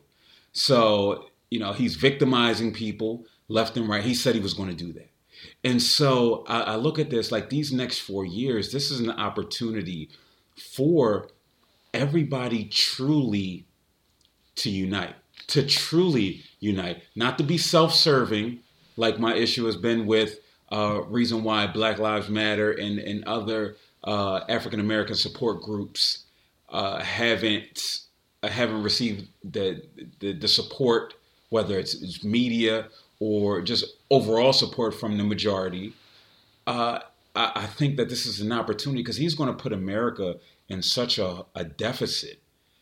So you know, he's victimizing people left and right. He said he was going to do that. And so I, I look at this like these next four years, this is an opportunity for everybody truly to unite, to truly unite, not to be self serving, like my issue has been with uh, reason why Black Lives Matter and, and other uh, African American support groups uh, haven't uh, haven't received the, the, the support, whether it's, it's, media or just overall support from the majority. Uh, I, I, think that this is an opportunity because he's going to put America in such a, a deficit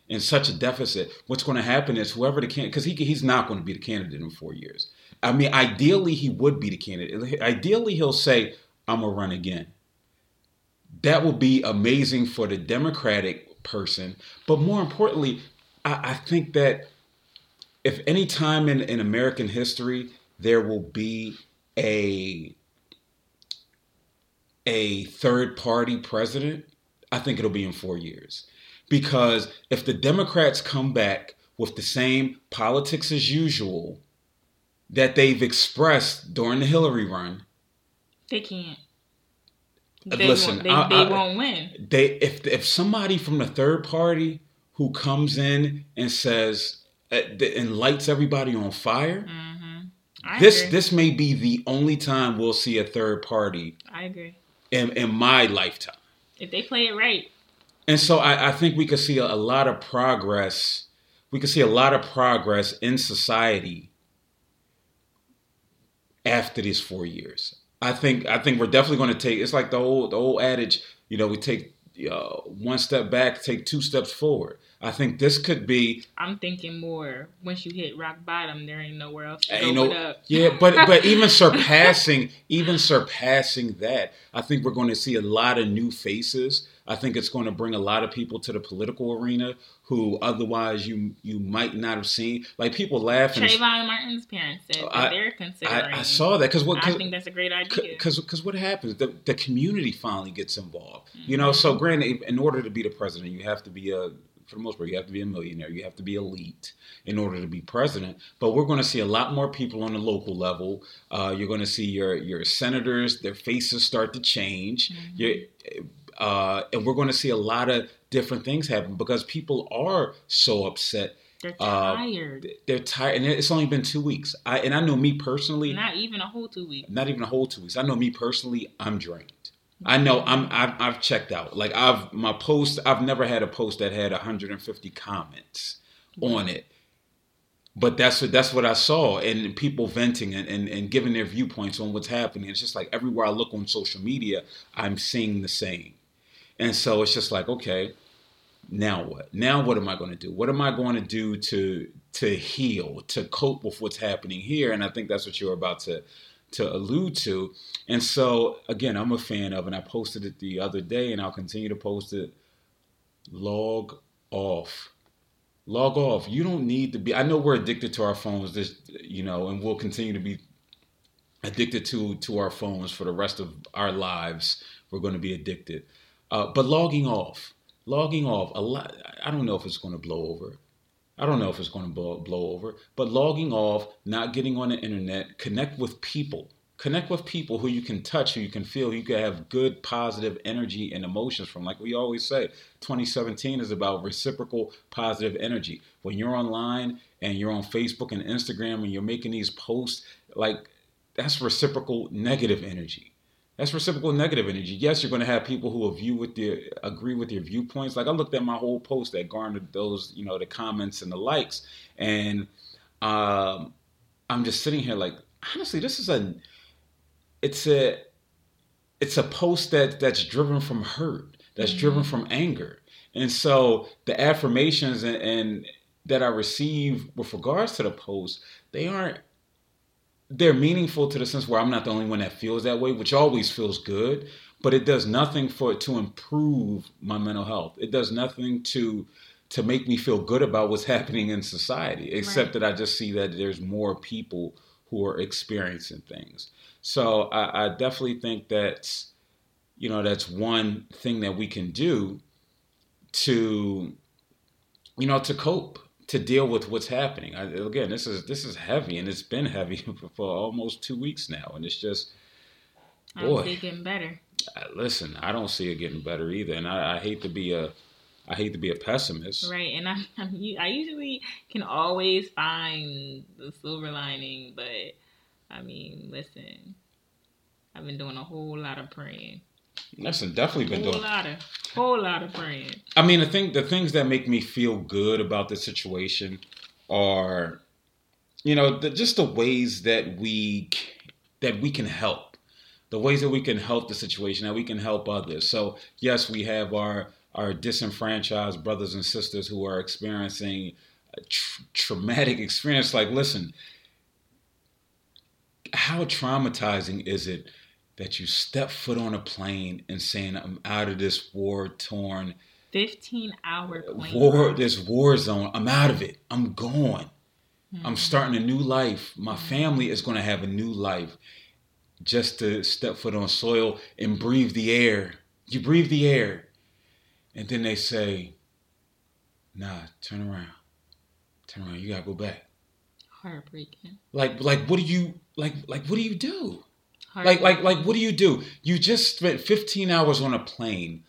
in such a deficit, what's going to happen is whoever the candidate, because he, he's not going to be the candidate in four years. I mean, ideally, he would be the candidate. Ideally, he'll say, I'm going to run again. That will be amazing for the Democratic person. But more importantly, I, I think that if any time in, in American history there will be a a third party president, I think it'll be in four years. Because if the Democrats come back with the same politics as usual that they've expressed during the Hillary run, they can't. They listen, won't, they, I, they I, won't win. They if if somebody from the third party who comes in and says uh, and lights everybody on fire. Mm-hmm. this agree. this may be the only time we'll see a third party. I agree. In in my lifetime. If they play it right. And so I, I think we could see a, a lot of progress. We could see a lot of progress in society after these four years. I think I think we're definitely going to take. It's like the old the old adage, you know, we take uh, one step back, take two steps forward. I think this could be. I'm thinking more. Once you hit rock bottom, there ain't nowhere else to Ain't go no- up. Yeah, but but even surpassing, even surpassing that, I think we're going to see a lot of new faces. I think it's going to bring a lot of people to the political arena who otherwise you you might not have seen. Like people laughing. Trayvon Martin's parents said that I- they're considering. I, I saw that because what I think that's a great idea. because because what happens the, the community finally gets involved you know mm-hmm. so granted in order to be the president you have to be a for the most part you have to be a millionaire you have to be elite in order to be president but we're going to see a lot more people on the local level uh, you're going to see your your senators their faces start to change Your- uh, and we're going to see a lot of different things happen because people are so upset They're uh, tired. they're tired and it's only been two weeks I, and i know me personally Not even a whole two weeks. not even a whole two weeks. I know me personally, I'm drained. I know I'm I've, I've checked out. Like I've my post. I've never had a post that had 150 comments on it. But that's what that's what I saw, and people venting and, and, and giving their viewpoints on what's happening. It's just like everywhere I look on social media, I'm seeing the same, and so it's just like, okay, now what? Now what am I going to do? What am I going to do to to heal, to cope with what's happening here? And I think that's what you're about to to allude to. And so again, I'm a fan of, and I posted it the other day, and I'll continue to post it. Log off. Log off. You don't need to be. I know we're addicted to our phones. This, you know, and we'll continue to be addicted to to our phones for the rest of our lives. We're going to be addicted. Uh, but logging off, logging off. A lot. I don't know if it's going to blow over. I don't know if it's going to blow, blow over, but logging off, not getting on the internet, connect with people. Connect with people who you can touch, who you can feel, who you can have good, positive energy and emotions from. Like we always say, 2017 is about reciprocal positive energy. When you're online and you're on Facebook and Instagram and you're making these posts, like that's reciprocal negative energy. That's reciprocal negative energy. Yes, you're going to have people who will view with your agree with your viewpoints. Like I looked at my whole post that garnered those, you know, the comments and the likes, and um, I'm just sitting here like, honestly, this is a, it's a, it's a post that that's driven from hurt, that's driven from anger, and so the affirmations and, and that I receive with regards to the post, they aren't they're meaningful to the sense where I'm not the only one that feels that way, which always feels good, but it does nothing for it to improve my mental health. It does nothing to to make me feel good about what's happening in society, except Right. that I just see that there's more people who are experiencing things. So I, I definitely think that's you know that's one thing that we can do to you know to cope to deal with what's happening. I, again, this is this is heavy, and it's been heavy for, for almost two weeks now, and it's just I Boy. don't see it getting better. listen. I don't see it getting better either, and I, I hate to be a I hate to be a pessimist. Right, and I'm, I'm u- I usually can always find the silver lining, but I mean, listen, I've been doing a whole lot of praying, Listen, definitely been whole doing. lot of, whole lot of praying. I mean, the thing, the things that make me feel good about the situation are, you know, the, just the ways that we that we can help, the ways that we can help the situation, that we can help others. So yes, we have our our disenfranchised brothers and sisters who are experiencing a tr- traumatic experience. Like, listen, how traumatizing is it? That you step foot on a plane and saying, I'm out of this war torn Fifteen hour plane. war ride. this war zone. I'm out of it. I'm gone. Hmm. i'm starting a new life. My family is going to have a new life. Just to step foot on soil and breathe the air. You breathe the air. And then they say nah turn around. Turn around. You gotta go back. Heartbreaking. like like what do you like like what do you do like like like what do you do? You just spent 15 hours on a plane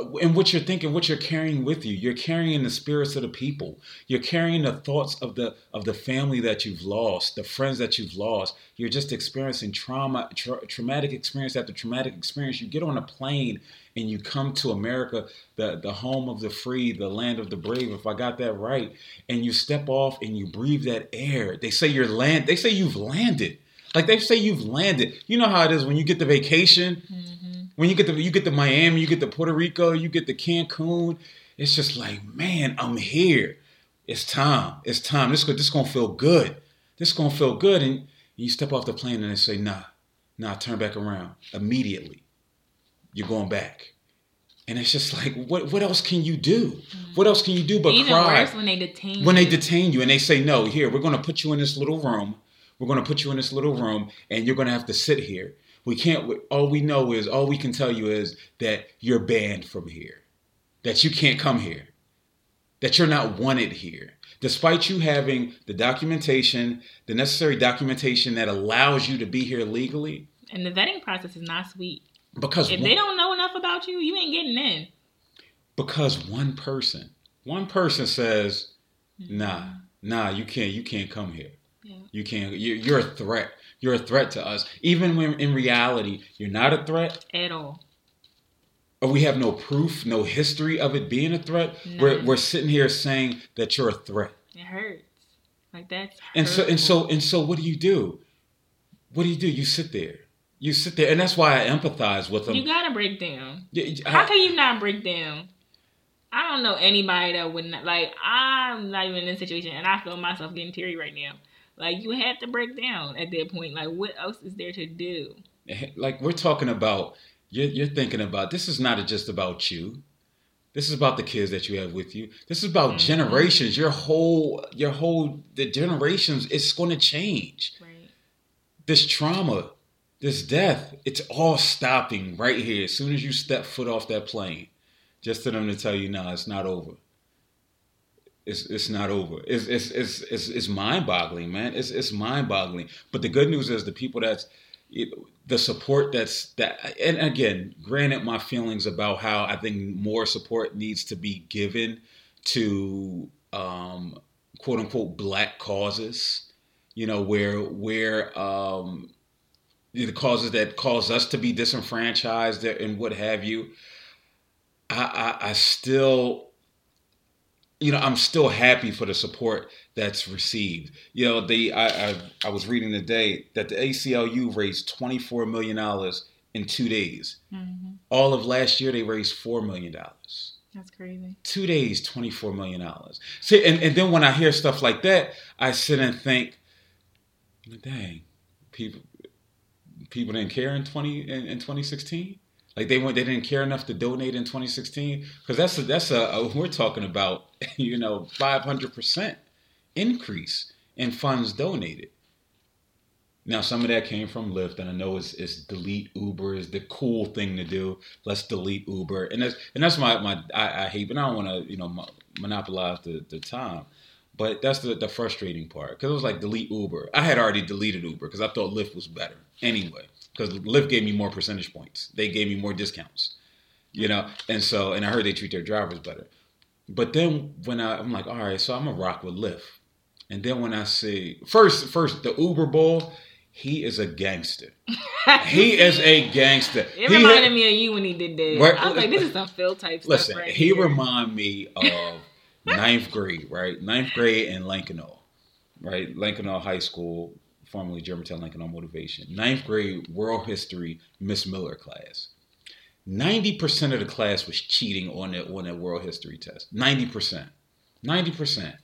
Uh, and what you're thinking what you're carrying with you. You're carrying the spirits of the people. You're carrying the thoughts of the of the family that you've lost the friends that you've lost. You're just experiencing trauma tra- traumatic experience after traumatic experience. You get on a plane and you come to america the the home of the free the land of the brave if i got that right and you step off and you breathe that air. They say you're land they say you've landed like they say you've landed. You know how it is when you get the vacation, Mhm. when you get the you get to Miami, you get to Puerto Rico, you get to Cancun, it's just like, man, I'm here. It's time. It's time. This this gonna feel good. This gonna feel good. And you step off the plane and they say, nah, nah, turn back around immediately. You're going back. And it's just like, what what else can you do? Mm-hmm. What else can you do but Even cry? worse when they detain when they detain you and they say, no, here, we're gonna put you in this little room. We're gonna put you in this little room and you're gonna have to sit here. We can't all we know is all we can tell you is that you're banned from here. That you can't come here. That you're not wanted here. Despite you having the documentation, the necessary documentation that allows you to be here legally. And the vetting process is not sweet. Because if one, they don't know enough about you, you ain't getting in. Because one person, one person says, mm-hmm. "Nah, nah, you can't, you can't come here. Yeah. You can't. You're, you're a threat. You're a threat to us. Even when in reality you're not a threat, At all. or we have no proof, no history of it being a threat. We're we're sitting here saying that you're a threat. It hurts. Like that's And so and so and so what do you do? What do you do? You sit there. You sit there, and that's why I empathize with them. you gotta break down. I- How can you not break down? I don't know anybody that would not like. I'm not even in this situation, and I feel myself getting teary right now. Like you have to break down at that point. Like what else is there to do? like we're talking about you're, you're thinking about this is not just about you this is about the kids that you have with you this is about Mhm. generations your whole your whole the generations it's going to change Right. this trauma this death it's all stopping right here as soon as you step foot off that plane just for them to tell you no it's not over it's, it's not over. It's it's it's it's, it's mind boggling, man. It's it's mind boggling. But the good news is the people that's it, the support that's that and again granted my feelings about how i think more support needs to be given to um quote unquote black causes you know where where um the causes that cause us to be disenfranchised and what have you i i, I still you know, I'm still happy for the support that's received. You know, the I, I I was reading today that the ACLU raised 24 million dollars in two days. hmm All of last year, they raised four million dollars. That's crazy. Two days, 24 million dollars. See, and, and then when I hear stuff like that, I sit and think, dang, people people didn't care in 20 in, in 2016. Like they went, they didn't care enough to donate in 2016 because that's a, that's a, a we're talking about you know 500 percent increase in funds donated. Now some of that came from Lyft, and I know it's, it's delete Uber is the cool thing to do. Let's delete Uber, and that's and that's my my I, I hate, but I don't want to you know mo- monopolize the, the time. But that's the, the frustrating part because it was like delete Uber. I had already deleted Uber because I thought Lyft was better anyway. Because Lyft gave me more percentage points, they gave me more discounts, you know. And so, and I heard they treat their drivers better. But then when I, I'm like, all right, so I'm gonna rock with Lyft. And then when I see first, first the Uber bull, he is a gangster. He is a gangster. It He reminded had- me of you when he did that. Right. I was like, this is some Phil type stuff. Listen, right he here. remind me of ninth grade, right? Ninth grade in Lankenau, right? Lankenau High School, formerly Germantown Lincoln on Motivation. Ninth grade World History Miss Miller class. Ninety percent of the class was cheating on that on that World History test. Ninety percent, ninety percent.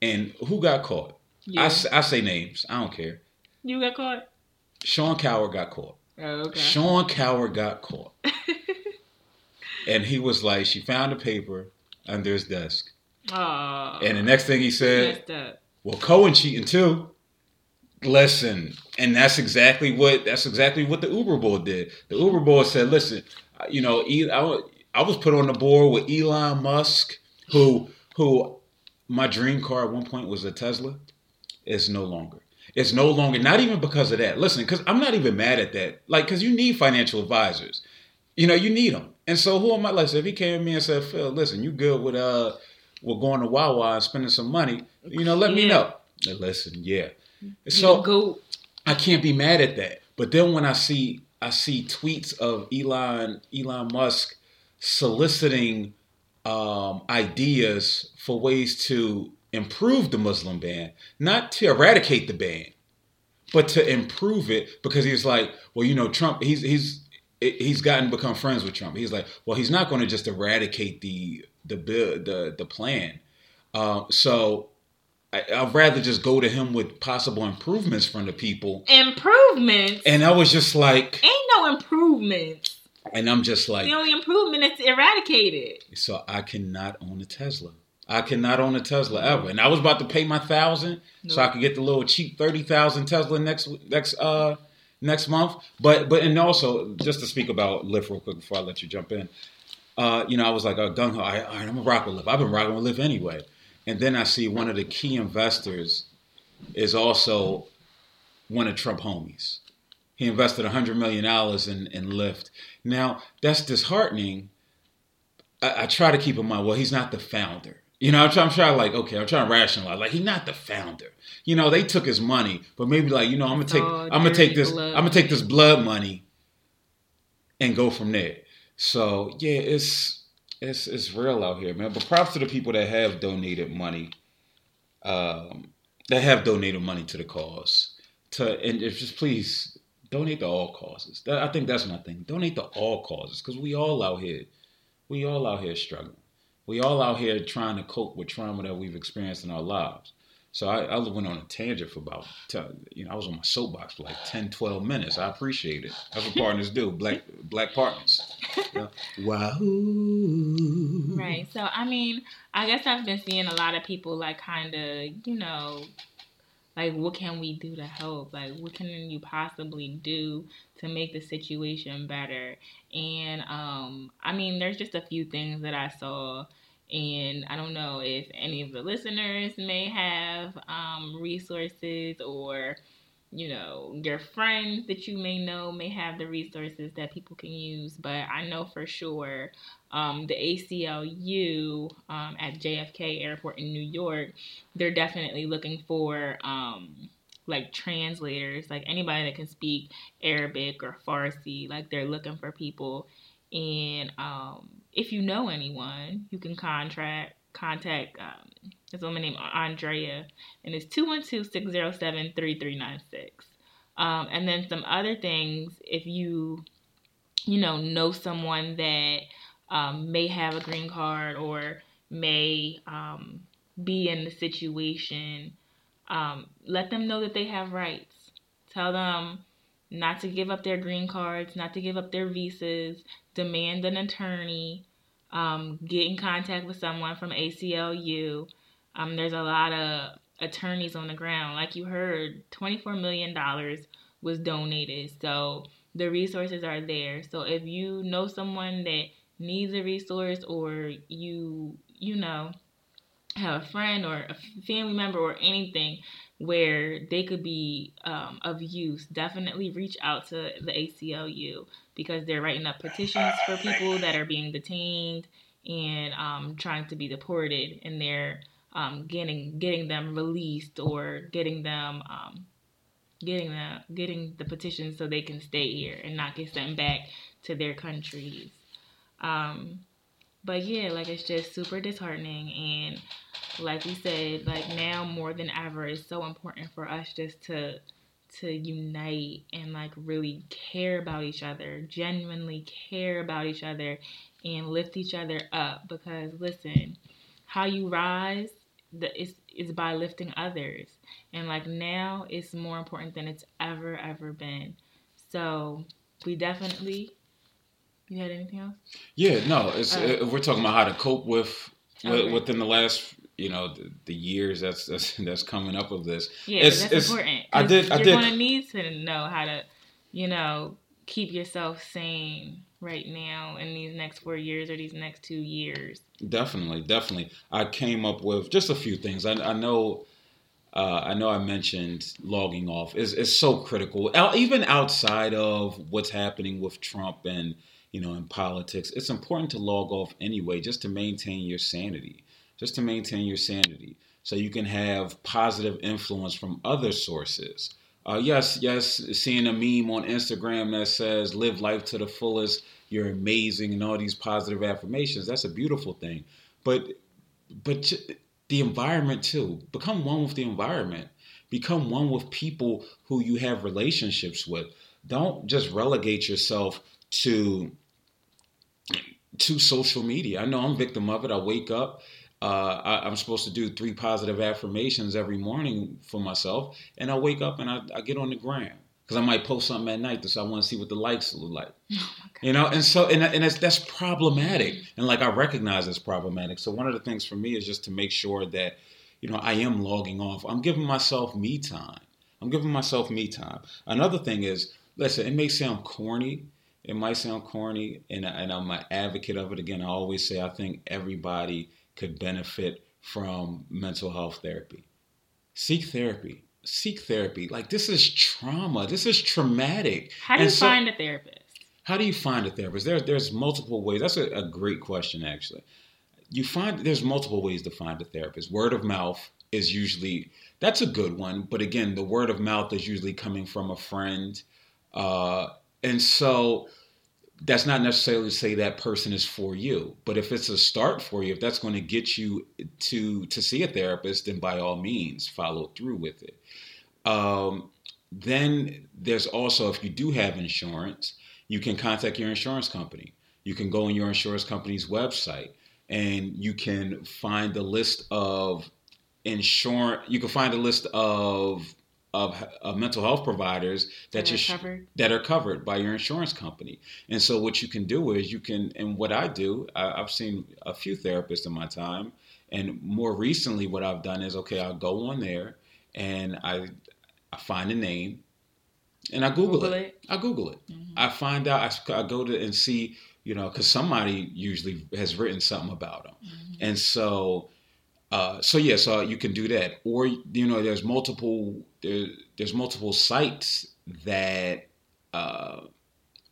And who got caught? I, You. s- I say names. I don't care. You got caught? Sean Coward got caught. Oh, okay. Sean Coward got caught. and he was like, she found a paper under his desk. Aw. And the next thing he said, well, Cohen cheating too. Listen, and that's exactly what that's exactly what the Uber boy did. The Uber boy said, "Listen, you know, I I was put on the board with Elon Musk, who who my dream car at one point was a Tesla. It's no longer. It's no longer. Not even because of that. Listen, because I'm not even mad at that. Like, because you need financial advisors. You know, you need them. And so, who am I? Like, so if he came to me and said, "Phil, listen, you good with uh, with going to Wawa and spending some money? You know, let me know." Now, Listen, yeah. So goat. I can't be mad at that. But then when I see I see tweets of Elon Elon Musk soliciting um, ideas for ways to improve the Muslim ban, not to eradicate the ban, but to improve it, because he's like, well, you know, Trump, he's he's he's gotten become friends with Trump. He's like, well, he's not going to just eradicate the the bill, the the plan. Uh, so I, I'd rather just go to him with possible improvements from the people. Improvements. And I was just like, ain't no improvements. And I'm just like, the only improvement is to eradicate it. So I cannot own a Tesla. I cannot own a Tesla ever. And I was about to pay my thousand nope. so I could get the little cheap thirty thousand Tesla next next uh next month. But but and also just to speak about Lyft real quick before I let you jump in. Uh, you know, I was like, uh, gung ho. All right, I'm a rock with Lyft. I've been rocking with Lyft anyway. And then I see one of the key investors is also one of Trump homies. He invested $100 million in, in Lyft. Now, that's disheartening. I, I try to keep in mind, well, he's not the founder. You know, I'm trying, I'm trying like, okay, I'm trying to rationalize. Like, he's not the founder. You know, they took his money, but maybe like, you know, I'm gonna take, oh, I'm gonna take this, blood. I'm gonna take this blood money and go from there. So yeah, it's it's it's real out here, man. But props to the people that have donated money, um, that have donated money to the cause. To and just please donate to all causes. That, I think that's my thing. Donate to all causes because we all out here, we all out here struggling. We all out here trying to cope with trauma that we've experienced in our lives. So I, I, went on a tangent for about, you know, I was on my soapbox for like 10, 12 minutes. I appreciate it. That's what partners do. Black black partners. Yeah. Wow. Right. So I mean, I guess I've been seeing a lot of people like kind of, you know, like what can we do to help? Like what can you possibly do to make the situation better? And um, I mean, there's just a few things that I saw and I don't know if any of the listeners may have um, resources or, you know, your friends that you may know may have the resources that people can use. But I know for sure um, the ACLU um, at JFK Airport in New York, they're definitely looking for um, like translators, like anybody that can speak Arabic or Farsi. Like they're looking for people. And um, if you know anyone, you can contract contact um, this woman named Andrea, and it's 212-607-3396. Um, and then some other things, if you, you know, know someone that um, may have a green card or may um, be in the situation, um, let them know that they have rights. Tell them not to give up their green cards, not to give up their visas, demand an attorney, um, get in contact with someone from ACLU. Um, there's a lot of attorneys on the ground. Like you heard, $24 million was donated. So the resources are there. So if you know someone that needs a resource or you, you know, have a friend or a family member or anything where they could be um, of use, definitely reach out to the ACLU because they're writing up petitions for people that are being detained and um, trying to be deported, and they're um, getting getting them released or getting them um, getting the getting the petitions so they can stay here and not get sent back to their countries. Um, but yeah, like it's just super disheartening and like we said, like now more than ever, it's so important for us just to to unite and like really care about each other, genuinely care about each other and lift each other up because listen, how you rise the is is by lifting others. And like now it's more important than it's ever ever been. So, we definitely you had anything else? Yeah, no. It's uh, we're talking about how to cope with okay. within the last you know the, the, years that's that's that's coming up of this. Yeah, it's, that's it's, important. I did. I you're did. You're gonna need to know how to, you know, keep yourself sane right now in these next four years or these next two years. Definitely, definitely. I came up with just a few things. I, I know. Uh, I know I mentioned logging off is is so critical. Even outside of what's happening with Trump and you know in politics, it's important to log off anyway, just to maintain your sanity just to maintain your sanity so you can have positive influence from other sources. Uh, yes, yes, seeing a meme on Instagram that says live life to the fullest, you're amazing, and all these positive affirmations, that's a beautiful thing. But but the environment too. Become one with the environment. Become one with people who you have relationships with. Don't just relegate yourself to to social media. I know I'm victim of it. I wake up. Uh, I, am supposed to do three positive affirmations every morning for myself, and I wake up and I, I get on the gram because I might post something at night, so I want to see what the likes look like. Oh you know, and so and and that's, that's problematic, and like I recognize it's problematic. So one of the things for me is just to make sure that you know I am logging off. I'm giving myself me time. I'm giving myself me time. Another thing is, listen, it may sound corny. It might sound corny, and, and I'm an advocate of it. Again, I always say I think everybody could benefit from mental health therapy. Seek therapy seek therapy. Like this is trauma. This is traumatic. How do and you so, find a therapist? How do you find a therapist? There, there's multiple ways. That's a, a great question, actually. You find there's multiple ways to find a therapist. Word of mouth is usually that's a good one, but again, the word of mouth is usually coming from a friend, uh, and so that's not necessarily to say that person is for you but if it's a start for you if that's going to get you to to see a therapist then by all means follow through with it. Um, then there's also if you do have insurance you can contact your insurance company. You can go on your insurance company's website and you can find a list of insurance you can find a list of of, of mental health providers that, that sh- covered. that are covered by your insurance company. And so what you can do is you can, and what I do, I, I've seen a few therapists in my time, and more recently, what I've done is okay, I'll go on there and I I find a name and I Google, Google it. it. I Google it. Mm-hmm. I find out. I, I, go to and see, you know, because somebody usually has written something about them, mm-hmm. and so uh, so yes, so you can do that, or you know, there's multiple there, there's multiple sites that uh,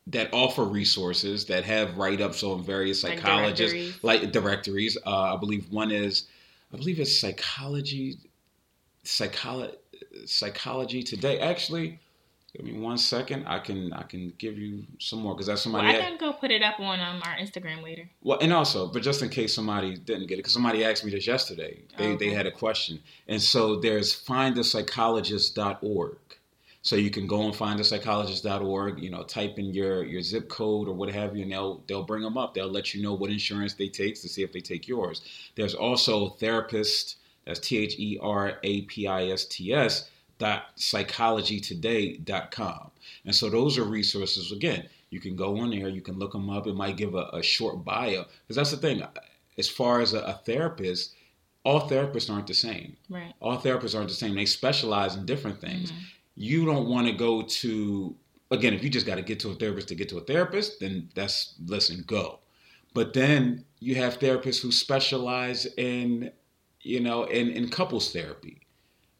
that offer resources that have write ups on various psychologists, like directories. Like directories. Uh, I believe one is, I believe it's psychology, psychology, psychology today. Actually, Give me one second. I can I can give you some more because that's somebody. Well, I can go put it up on um, our Instagram later. Well, and also, but just in case somebody didn't get it, because somebody asked me this yesterday. They okay. they had a question, and so there's findapsychologist.org. So you can go and find a psychologist.org, you know, type in your, your zip code or what have you, and they'll they'll bring them up. They'll let you know what insurance they take to see if they take yours. There's also therapist, that's T H E R A P I S T S psychologytoday.com. And so those are resources. Again, you can go on there, you can look them up. It might give a, a short bio. Because that's the thing. As far as a, a, therapist, all therapists aren't the same. Right. All therapists aren't the same. They specialize in different things. Mm-hmm. You don't want to go to, again, if you just got to get to a therapist to get to a therapist, then that's, listen, go. But then you have therapists who specialize in, you know, in, in couples therapy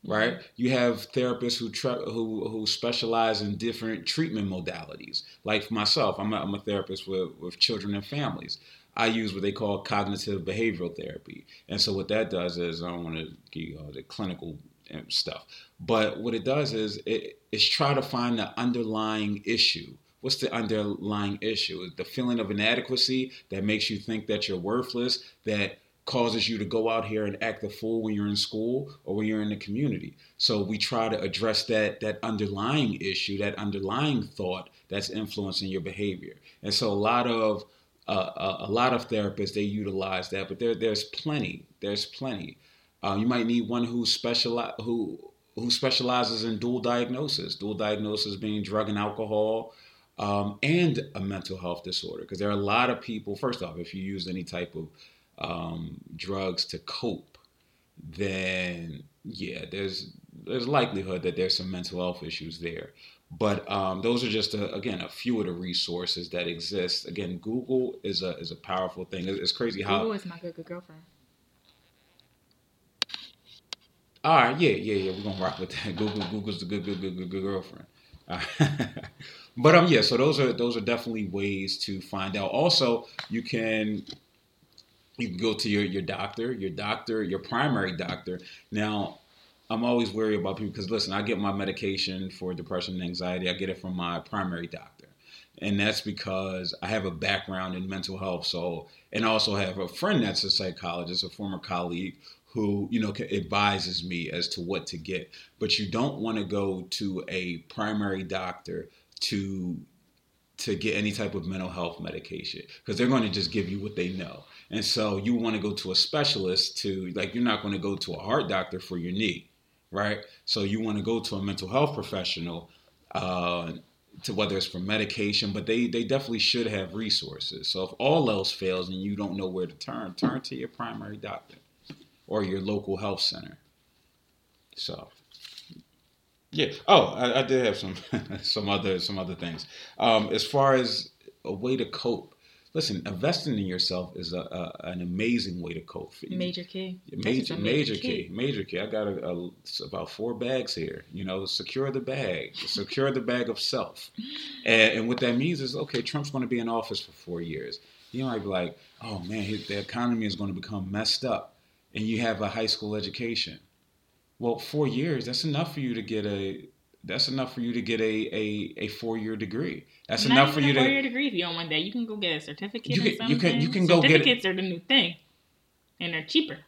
right? You have therapists who tra- who who specialize in different treatment modalities. Like myself, I'm a, I'm a therapist with with children and families. I use what they call cognitive behavioral therapy, and so what that does is I don't want to give you all the clinical um, stuff, but what it does is it, it's try to find the underlying issue. What's the underlying issue? The feeling of inadequacy that makes you think that you're worthless, that causes you to go out here and act the fool when you're in school or when you're in the community. So we try to address that that underlying issue, that underlying thought that's influencing your behavior. And so a lot of uh, a, lot of therapists they utilize that, but there there's plenty. There's plenty. Uh, you might need one who specialize who who specializes in dual diagnosis. Dual diagnosis being drug and alcohol. Um, and a mental health disorder because there are a lot of people first off if you use any type of um, drugs to cope, then yeah, there's there's likelihood that there's some mental health issues there. But um, those are just a, again a few of the resources that exist. Again, Google is a is a powerful thing. It's, it's crazy how Google is my good good girlfriend. All right, yeah, yeah, yeah. We're gonna rock with that. Google, Google's the good, good, good, good, good girlfriend. but um, yeah. So those are those are definitely ways to find out. Also, you can you can go to your, your doctor, your doctor, your primary doctor. Now, I'm always worried about people because listen, I get my medication for depression and anxiety. I get it from my primary doctor. And that's because I have a background in mental health. So, and I also have a friend that's a psychologist, a former colleague who, you know, advises me as to what to get. But you don't want to go to a primary doctor to to get any type of mental health medication because they're going to just give you what they know. And so you want to go to a specialist to like you're not going to go to a heart doctor for your knee, right? So you want to go to a mental health professional uh, to whether it's for medication, but they they definitely should have resources. So if all else fails and you don't know where to turn, turn to your primary doctor or your local health center. So yeah. Oh, I, I did have some some other some other things. Um, as far as a way to cope, listen, investing in yourself is a, a an amazing way to cope. Major key. Major, major, key. Major key. I got a, a, about four bags here. You know, secure the bag. secure the bag of self. And, and what that means is, okay, Trump's going to be in office for four years. You might be like, oh man, the economy is going to become messed up, and you have a high school education well, four years, that's enough for you to get a that's enough for you to get a a, a four year degree. That's Not enough for you a to four year degree if you don't want that. You can go get a certificate. You can, can- you can- you can go get- certificates are the new thing, and they're cheaper,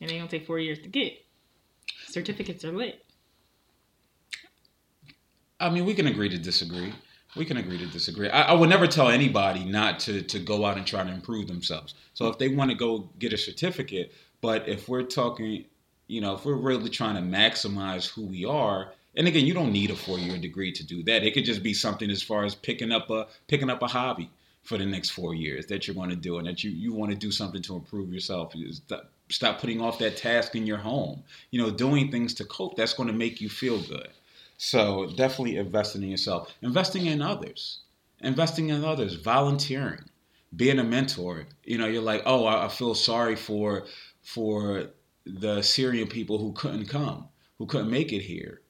and they don't take four years to get. Certificates are lit. I mean, we can agree to disagree. We can agree to disagree. I, I would never tell anybody not to to go out and try to improve themselves. So if they want to go get a certificate, but if we're talking, you know, if we're really trying to maximize who we are, and again, you don't need a four year degree to do that. It could just be something as far as picking up a picking up a hobby for the next four years that you're going to do, and that you you want to do something to improve yourself. Stop, stop putting off that task in your home. You know, doing things to cope. That's going to make you feel good. So definitely investing in yourself, investing in others, investing in others, volunteering, being a mentor. You know, you're like, oh, I, I feel sorry for for the Syrian people who couldn't come, who couldn't make it here.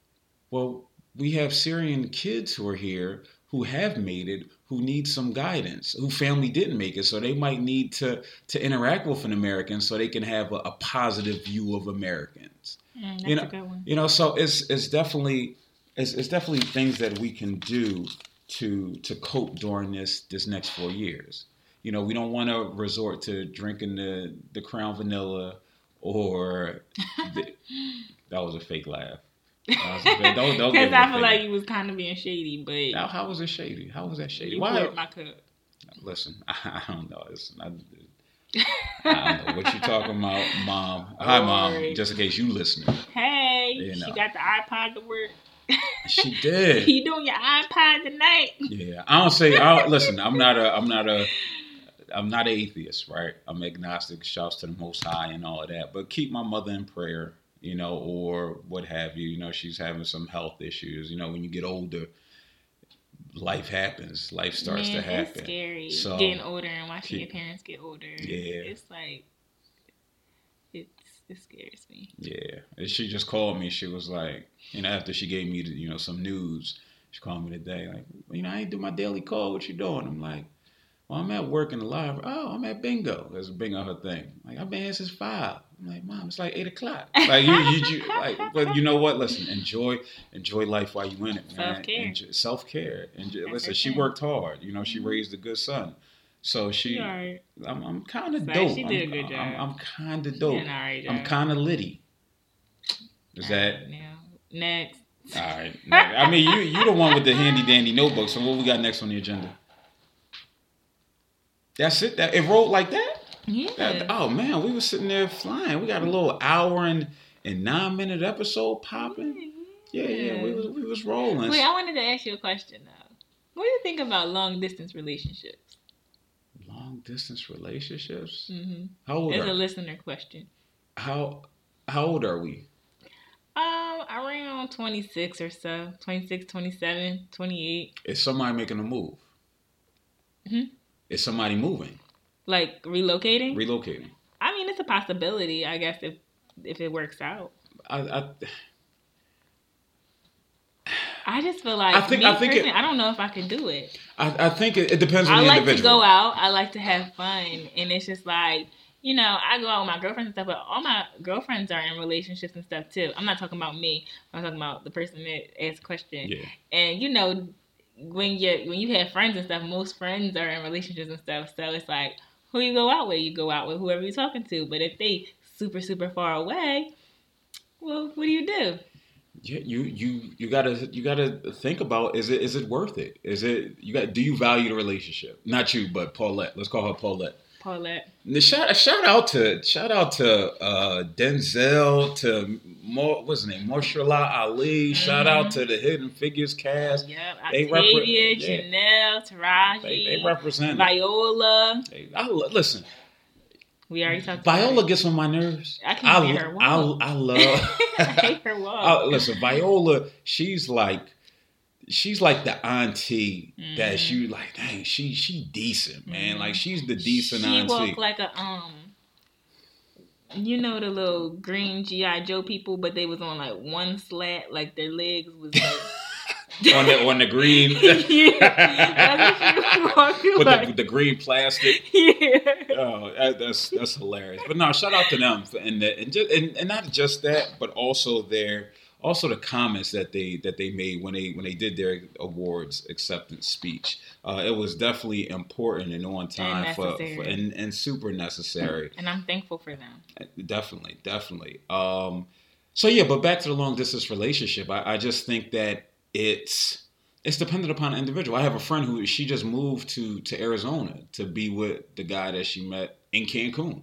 Well, we have Syrian kids who are here who have made it, who need some guidance, who family didn't make it, so they might need to to interact with an American so they can have a, a positive view of Americans. Mm, that's You know, a good one. You know, so it's it's definitely it's, it's definitely things that we can do to to cope during this this next four years. You know, we don't want to resort to drinking the the Crown Vanilla or that was a fake laugh. That was a don't- don't Because I feel like you was kind of being shady, but How, how was it shady? How was that shady? you Why? my cup. Listen, I, don't know. It's not, I don't know what you talking about, Mom. Hi, Mom. Just in case you listening, Hey, You she got the iPod to work. she did. you doing your iPod tonight? Yeah, I don't say. I, listen, I'm not a. I'm not a. I'm not an atheist, right? I'm agnostic. Shouts to the Most High and all of that. But keep my mother in prayer, you know, or what have you. You know, she's having some health issues. You know, when you get older, life happens. Life starts Man, to happen. It's scary So, getting older and watching keep- your parents get older. Yeah. it's like it's it scares me. Yeah, and she just called me. She was like, you know, after she gave me, the, you know, some news, she called me today, like, you know, I ain't do my daily call. What you doing? I'm like, well, I'm at work in the library. Oh, I'm at bingo. That's bingo her thing. Like, I've been here since five. I'm like, mom, it's like eight o'clock. Like, you, you, you like, but you know what? Listen, enjoy, enjoy life while you in it, man. Self-care. Enjoy- Self-care. Enjoy, listen, she worked hard. You know, she Mhm. raised a good son. So she, alright. I'm, I'm kind of dope. she did a I'm, good I'm, job. I'm kind of dope. alright I'm kind of litty. Is that next? all right? I mean, you you the one with the handy dandy notebook. So what we got next on the agenda? That's it. That it rolled like that. Yeah. That- oh man, we were sitting there flying. We got a little hour and and nine minute episode popping. Yeah, yeah, we was we was rolling. Wait, I wanted to ask you a question though. What do you think about long distance relationships? Long distance relationships. Mm-hmm. How old It's a listener question. how how old are we? Um, around 26 or so. 26, 27, 28. Is somebody making a move? Mhm. Is somebody moving, Like relocating? relocating? I mean, it's a possibility, I guess, if if it works out. I, I I just feel like I think- I think it- I don't know if I could do it. I, I think it, it depends on I the like individual. to go out. I like to have fun, and it's just like you know, I go out with my girlfriends and stuff, but all my girlfriends are in relationships and stuff too. I'm not talking about me. I'm talking about the person that asked the question. Yeah, And you know, when you when you have friends and stuff, most friends are in relationships and stuff. So it's like who you go out with, you go out with whoever you're talking to. But if they super super far away, well, what do you do? Yeah, you you you gotta you gotta think about is it is it worth it? Is it you got do you value the relationship? Not you, but Paulette. Let's call her Paulette. Paulette. Shout shout out to shout out to uh, Denzel to more what's his name Mahershala Ali. Shout out to the Hidden Figures cast. Yep. They Octavia, repre- yeah. Janelle, Taraji, They, they represent. Viola. They- I, listen, We already talked Viola gets on my nerves. I can't I, her I, walk. I love. I hate her walk. I- listen, Viola, she's like, she's like the auntie that Mhm. you like. Dang, she she decent, man. Mhm. Like she's the decent auntie. she auntie. walked like a um you know the little green GI Joe people, but they was on like one slat, like their legs was like on the on the green yeah, that's what she was walking with like. the, the green plastic. yeah. Oh, that, that's that's hilarious. But no, shout out to them for, and the, and, just, and and not just that, but also their also the comments that they that they made when they when they did their awards acceptance speech. Uh, it was definitely important and on time for, for and and super necessary. And I'm thankful for them. Definitely, definitely. Um, so yeah, but back to the long distance relationship. I, I just think that it's it's dependent upon the individual. I have a friend who she just moved to to Arizona to be with the guy that she met in Cancun.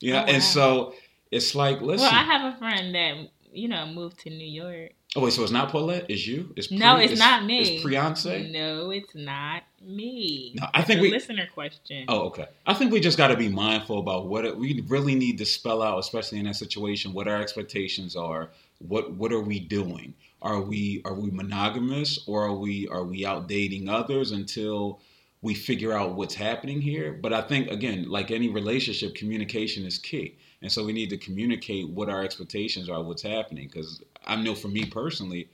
You know, Oh, wow. and so it's like, listen. Well, I have a friend that you know moved to New York. oh wait, so it's not Paulette? It's you? It's No, it's not me. It's Beyonce. No, it's not me. No, I think a we- listener question. Oh, okay. I think we just got to be mindful about what it, we really need to spell out, especially in that situation, what our expectations are. What what are we doing? Are we are we monogamous or are we are we out dating others until we figure out what's happening here? But I think again, like any relationship, communication is key, and so we need to communicate what our expectations are, what's happening. Because I know for me personally,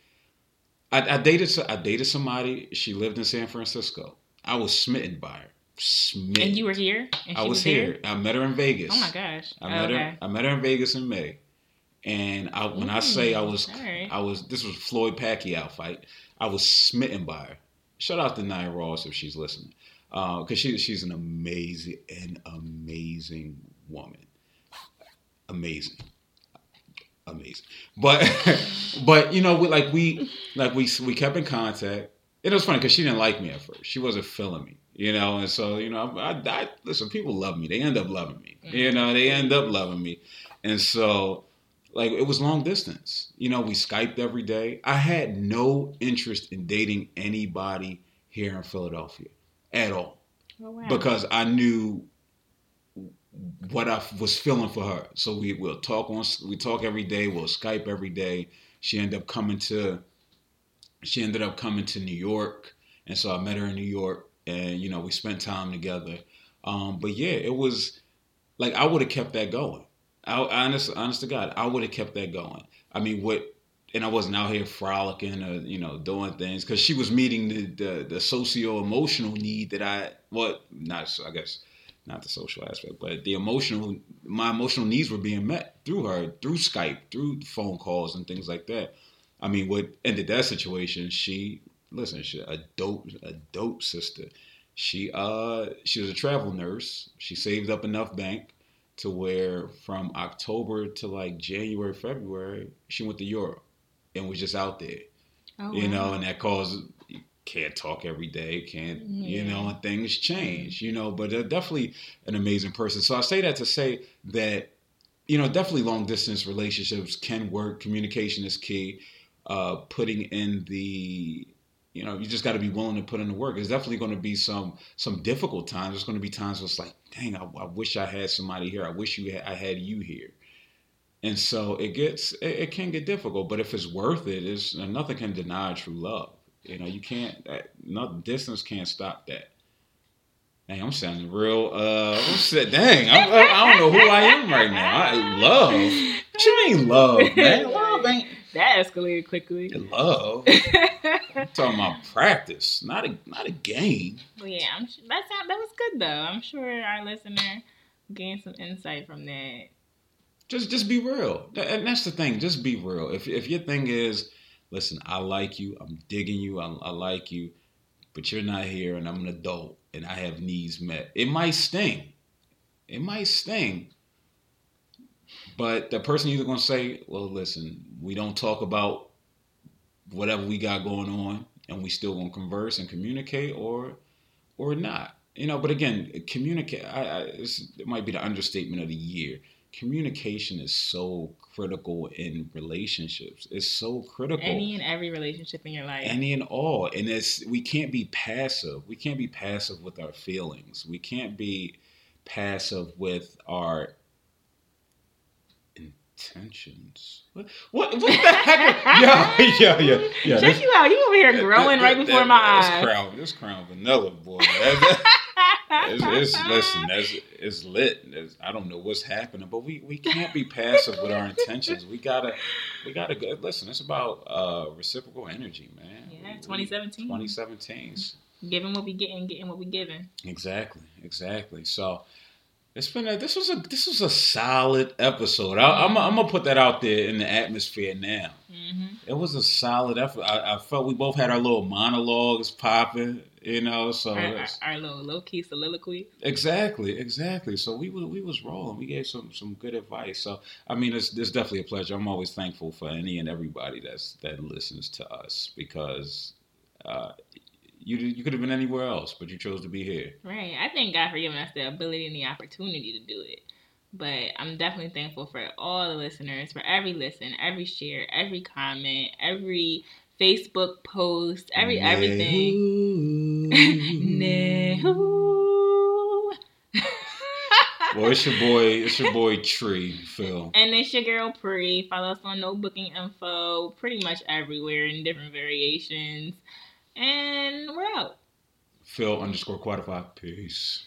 I, I dated I dated somebody. She lived in San Francisco. I was smitten by her. Smitten. and you were here. I was there? here. I met her in Vegas. Oh my gosh. I met okay. her. I met her in Vegas in May, and I, when I say I was, Mm, all right. I was. This was Floyd Pacquiao fight. I was smitten by her. Shout out to Nia Ross if she's listening, because she she's an amazing, an amazing woman. Amazing, amazing. But but you know, we, like we like we we kept in contact. It was funny because she didn't like me at first. She wasn't feeling me, you know. And so you know, I, I listen. People love me. They end up loving me. You mm-hmm. know, they end up loving me. And so, like, it was long distance. You know, we skyped every day. I had no interest in dating anybody here in Philadelphia at all Oh, wow. because I knew what I was feeling for her. So we will talk on we talk every day. We'll Skype every day. She ended up coming to she ended up coming to New York, and so I met her in New York, and you know we spent time together. Um, but yeah, it was like I would have kept that going. I, honest, honest to God, I would have kept that going. I mean, what? And I wasn't out here frolicking or you know doing things because she was meeting the the, the socio emotional need that I what not I guess not the social aspect, but the emotional my emotional needs were being met through her through Skype, through phone calls and things like that. I mean, what ended that situation? She listen, she a dope a dope sister. She uh she was a travel nurse. She saved up enough bank to where from October to like January, February, she went to Europe and was just out there. Oh, You wow. know, and that caused can't talk every day, can't you know, and things change, you know, but they're definitely an amazing person. So I say that to say that, you know, definitely long distance relationships can work. Communication is key. Uh, putting in the you know, you just got to be willing to put in the work. There's definitely going to be some some difficult times. There's going to be times where it's like, dang, I, I wish I had somebody here. I wish you had, I had you here. And so it gets it, it can get difficult, but if it's worth it, it's nothing can deny true love. You know, you can't that, no distance can't stop that. Dang, I'm sounding real. Uh, I'm dang, I'm, I I don't know who I am right now. I love. What you mean love, man? Love ain't that escalated quickly. love. I'm talking about practice, not a not a game. Well, yeah, I'm sure that that was good though. I'm sure our listener gained some insight from that. Just just be real. And that's the thing. Just be real. If if your thing is, listen, I like you. I'm digging you. I, I like you, but you're not here, and I'm an adult, and I have needs met. It might sting. It might sting. But the person either gonna say, "Well, listen, we don't talk about whatever we got going on, and we still gonna converse and communicate, or or not. You know, but again, communicate. I, I it might be the understatement of the year. Communication is so critical in relationships. It's so critical. Any and every relationship in your life. Any and all, and it's we can't be passive. We can't be passive with our feelings. We can't be passive with our intentions. What? What, what the heck? yeah, yeah, yeah, yeah. Check you out. You over here growing that, right before that, my eyes. This Crown, this crown vanilla, boy. it's, it's, listen, that's it's lit. I don't know what's happening, but we, we can't be passive with our intentions. We gotta we gotta go. Listen, it's about uh, reciprocal energy, man. Yeah, 2017. 2017. Giving what we getting, getting what we giving. Exactly, exactly. So it's been a, this was a this was a solid episode. I, am I'm gonna put that out there in the atmosphere now. Mm-hmm. It was a solid effort. I, I, felt we both had our little monologues popping, you know. So our, our, our little low key soliloquy. Exactly, exactly. So we were we was rolling. We gave some some good advice. So I mean, it's, it's definitely a pleasure. I'm always thankful for any and everybody that's that listens to us because. Uh, you you could have been anywhere else, but you chose to be here. Right. I thank God for giving us the ability and the opportunity to do it. But I'm definitely thankful for all the listeners, for every listen, every share, every comment, every Facebook post, every everything. well, it's your boy, it's your boy Tree, Phil. And it's your girl Pre. Follow us on No Booking Info, pretty much everywhere in different variations. And we're out. Phil underscore quantify. Peace.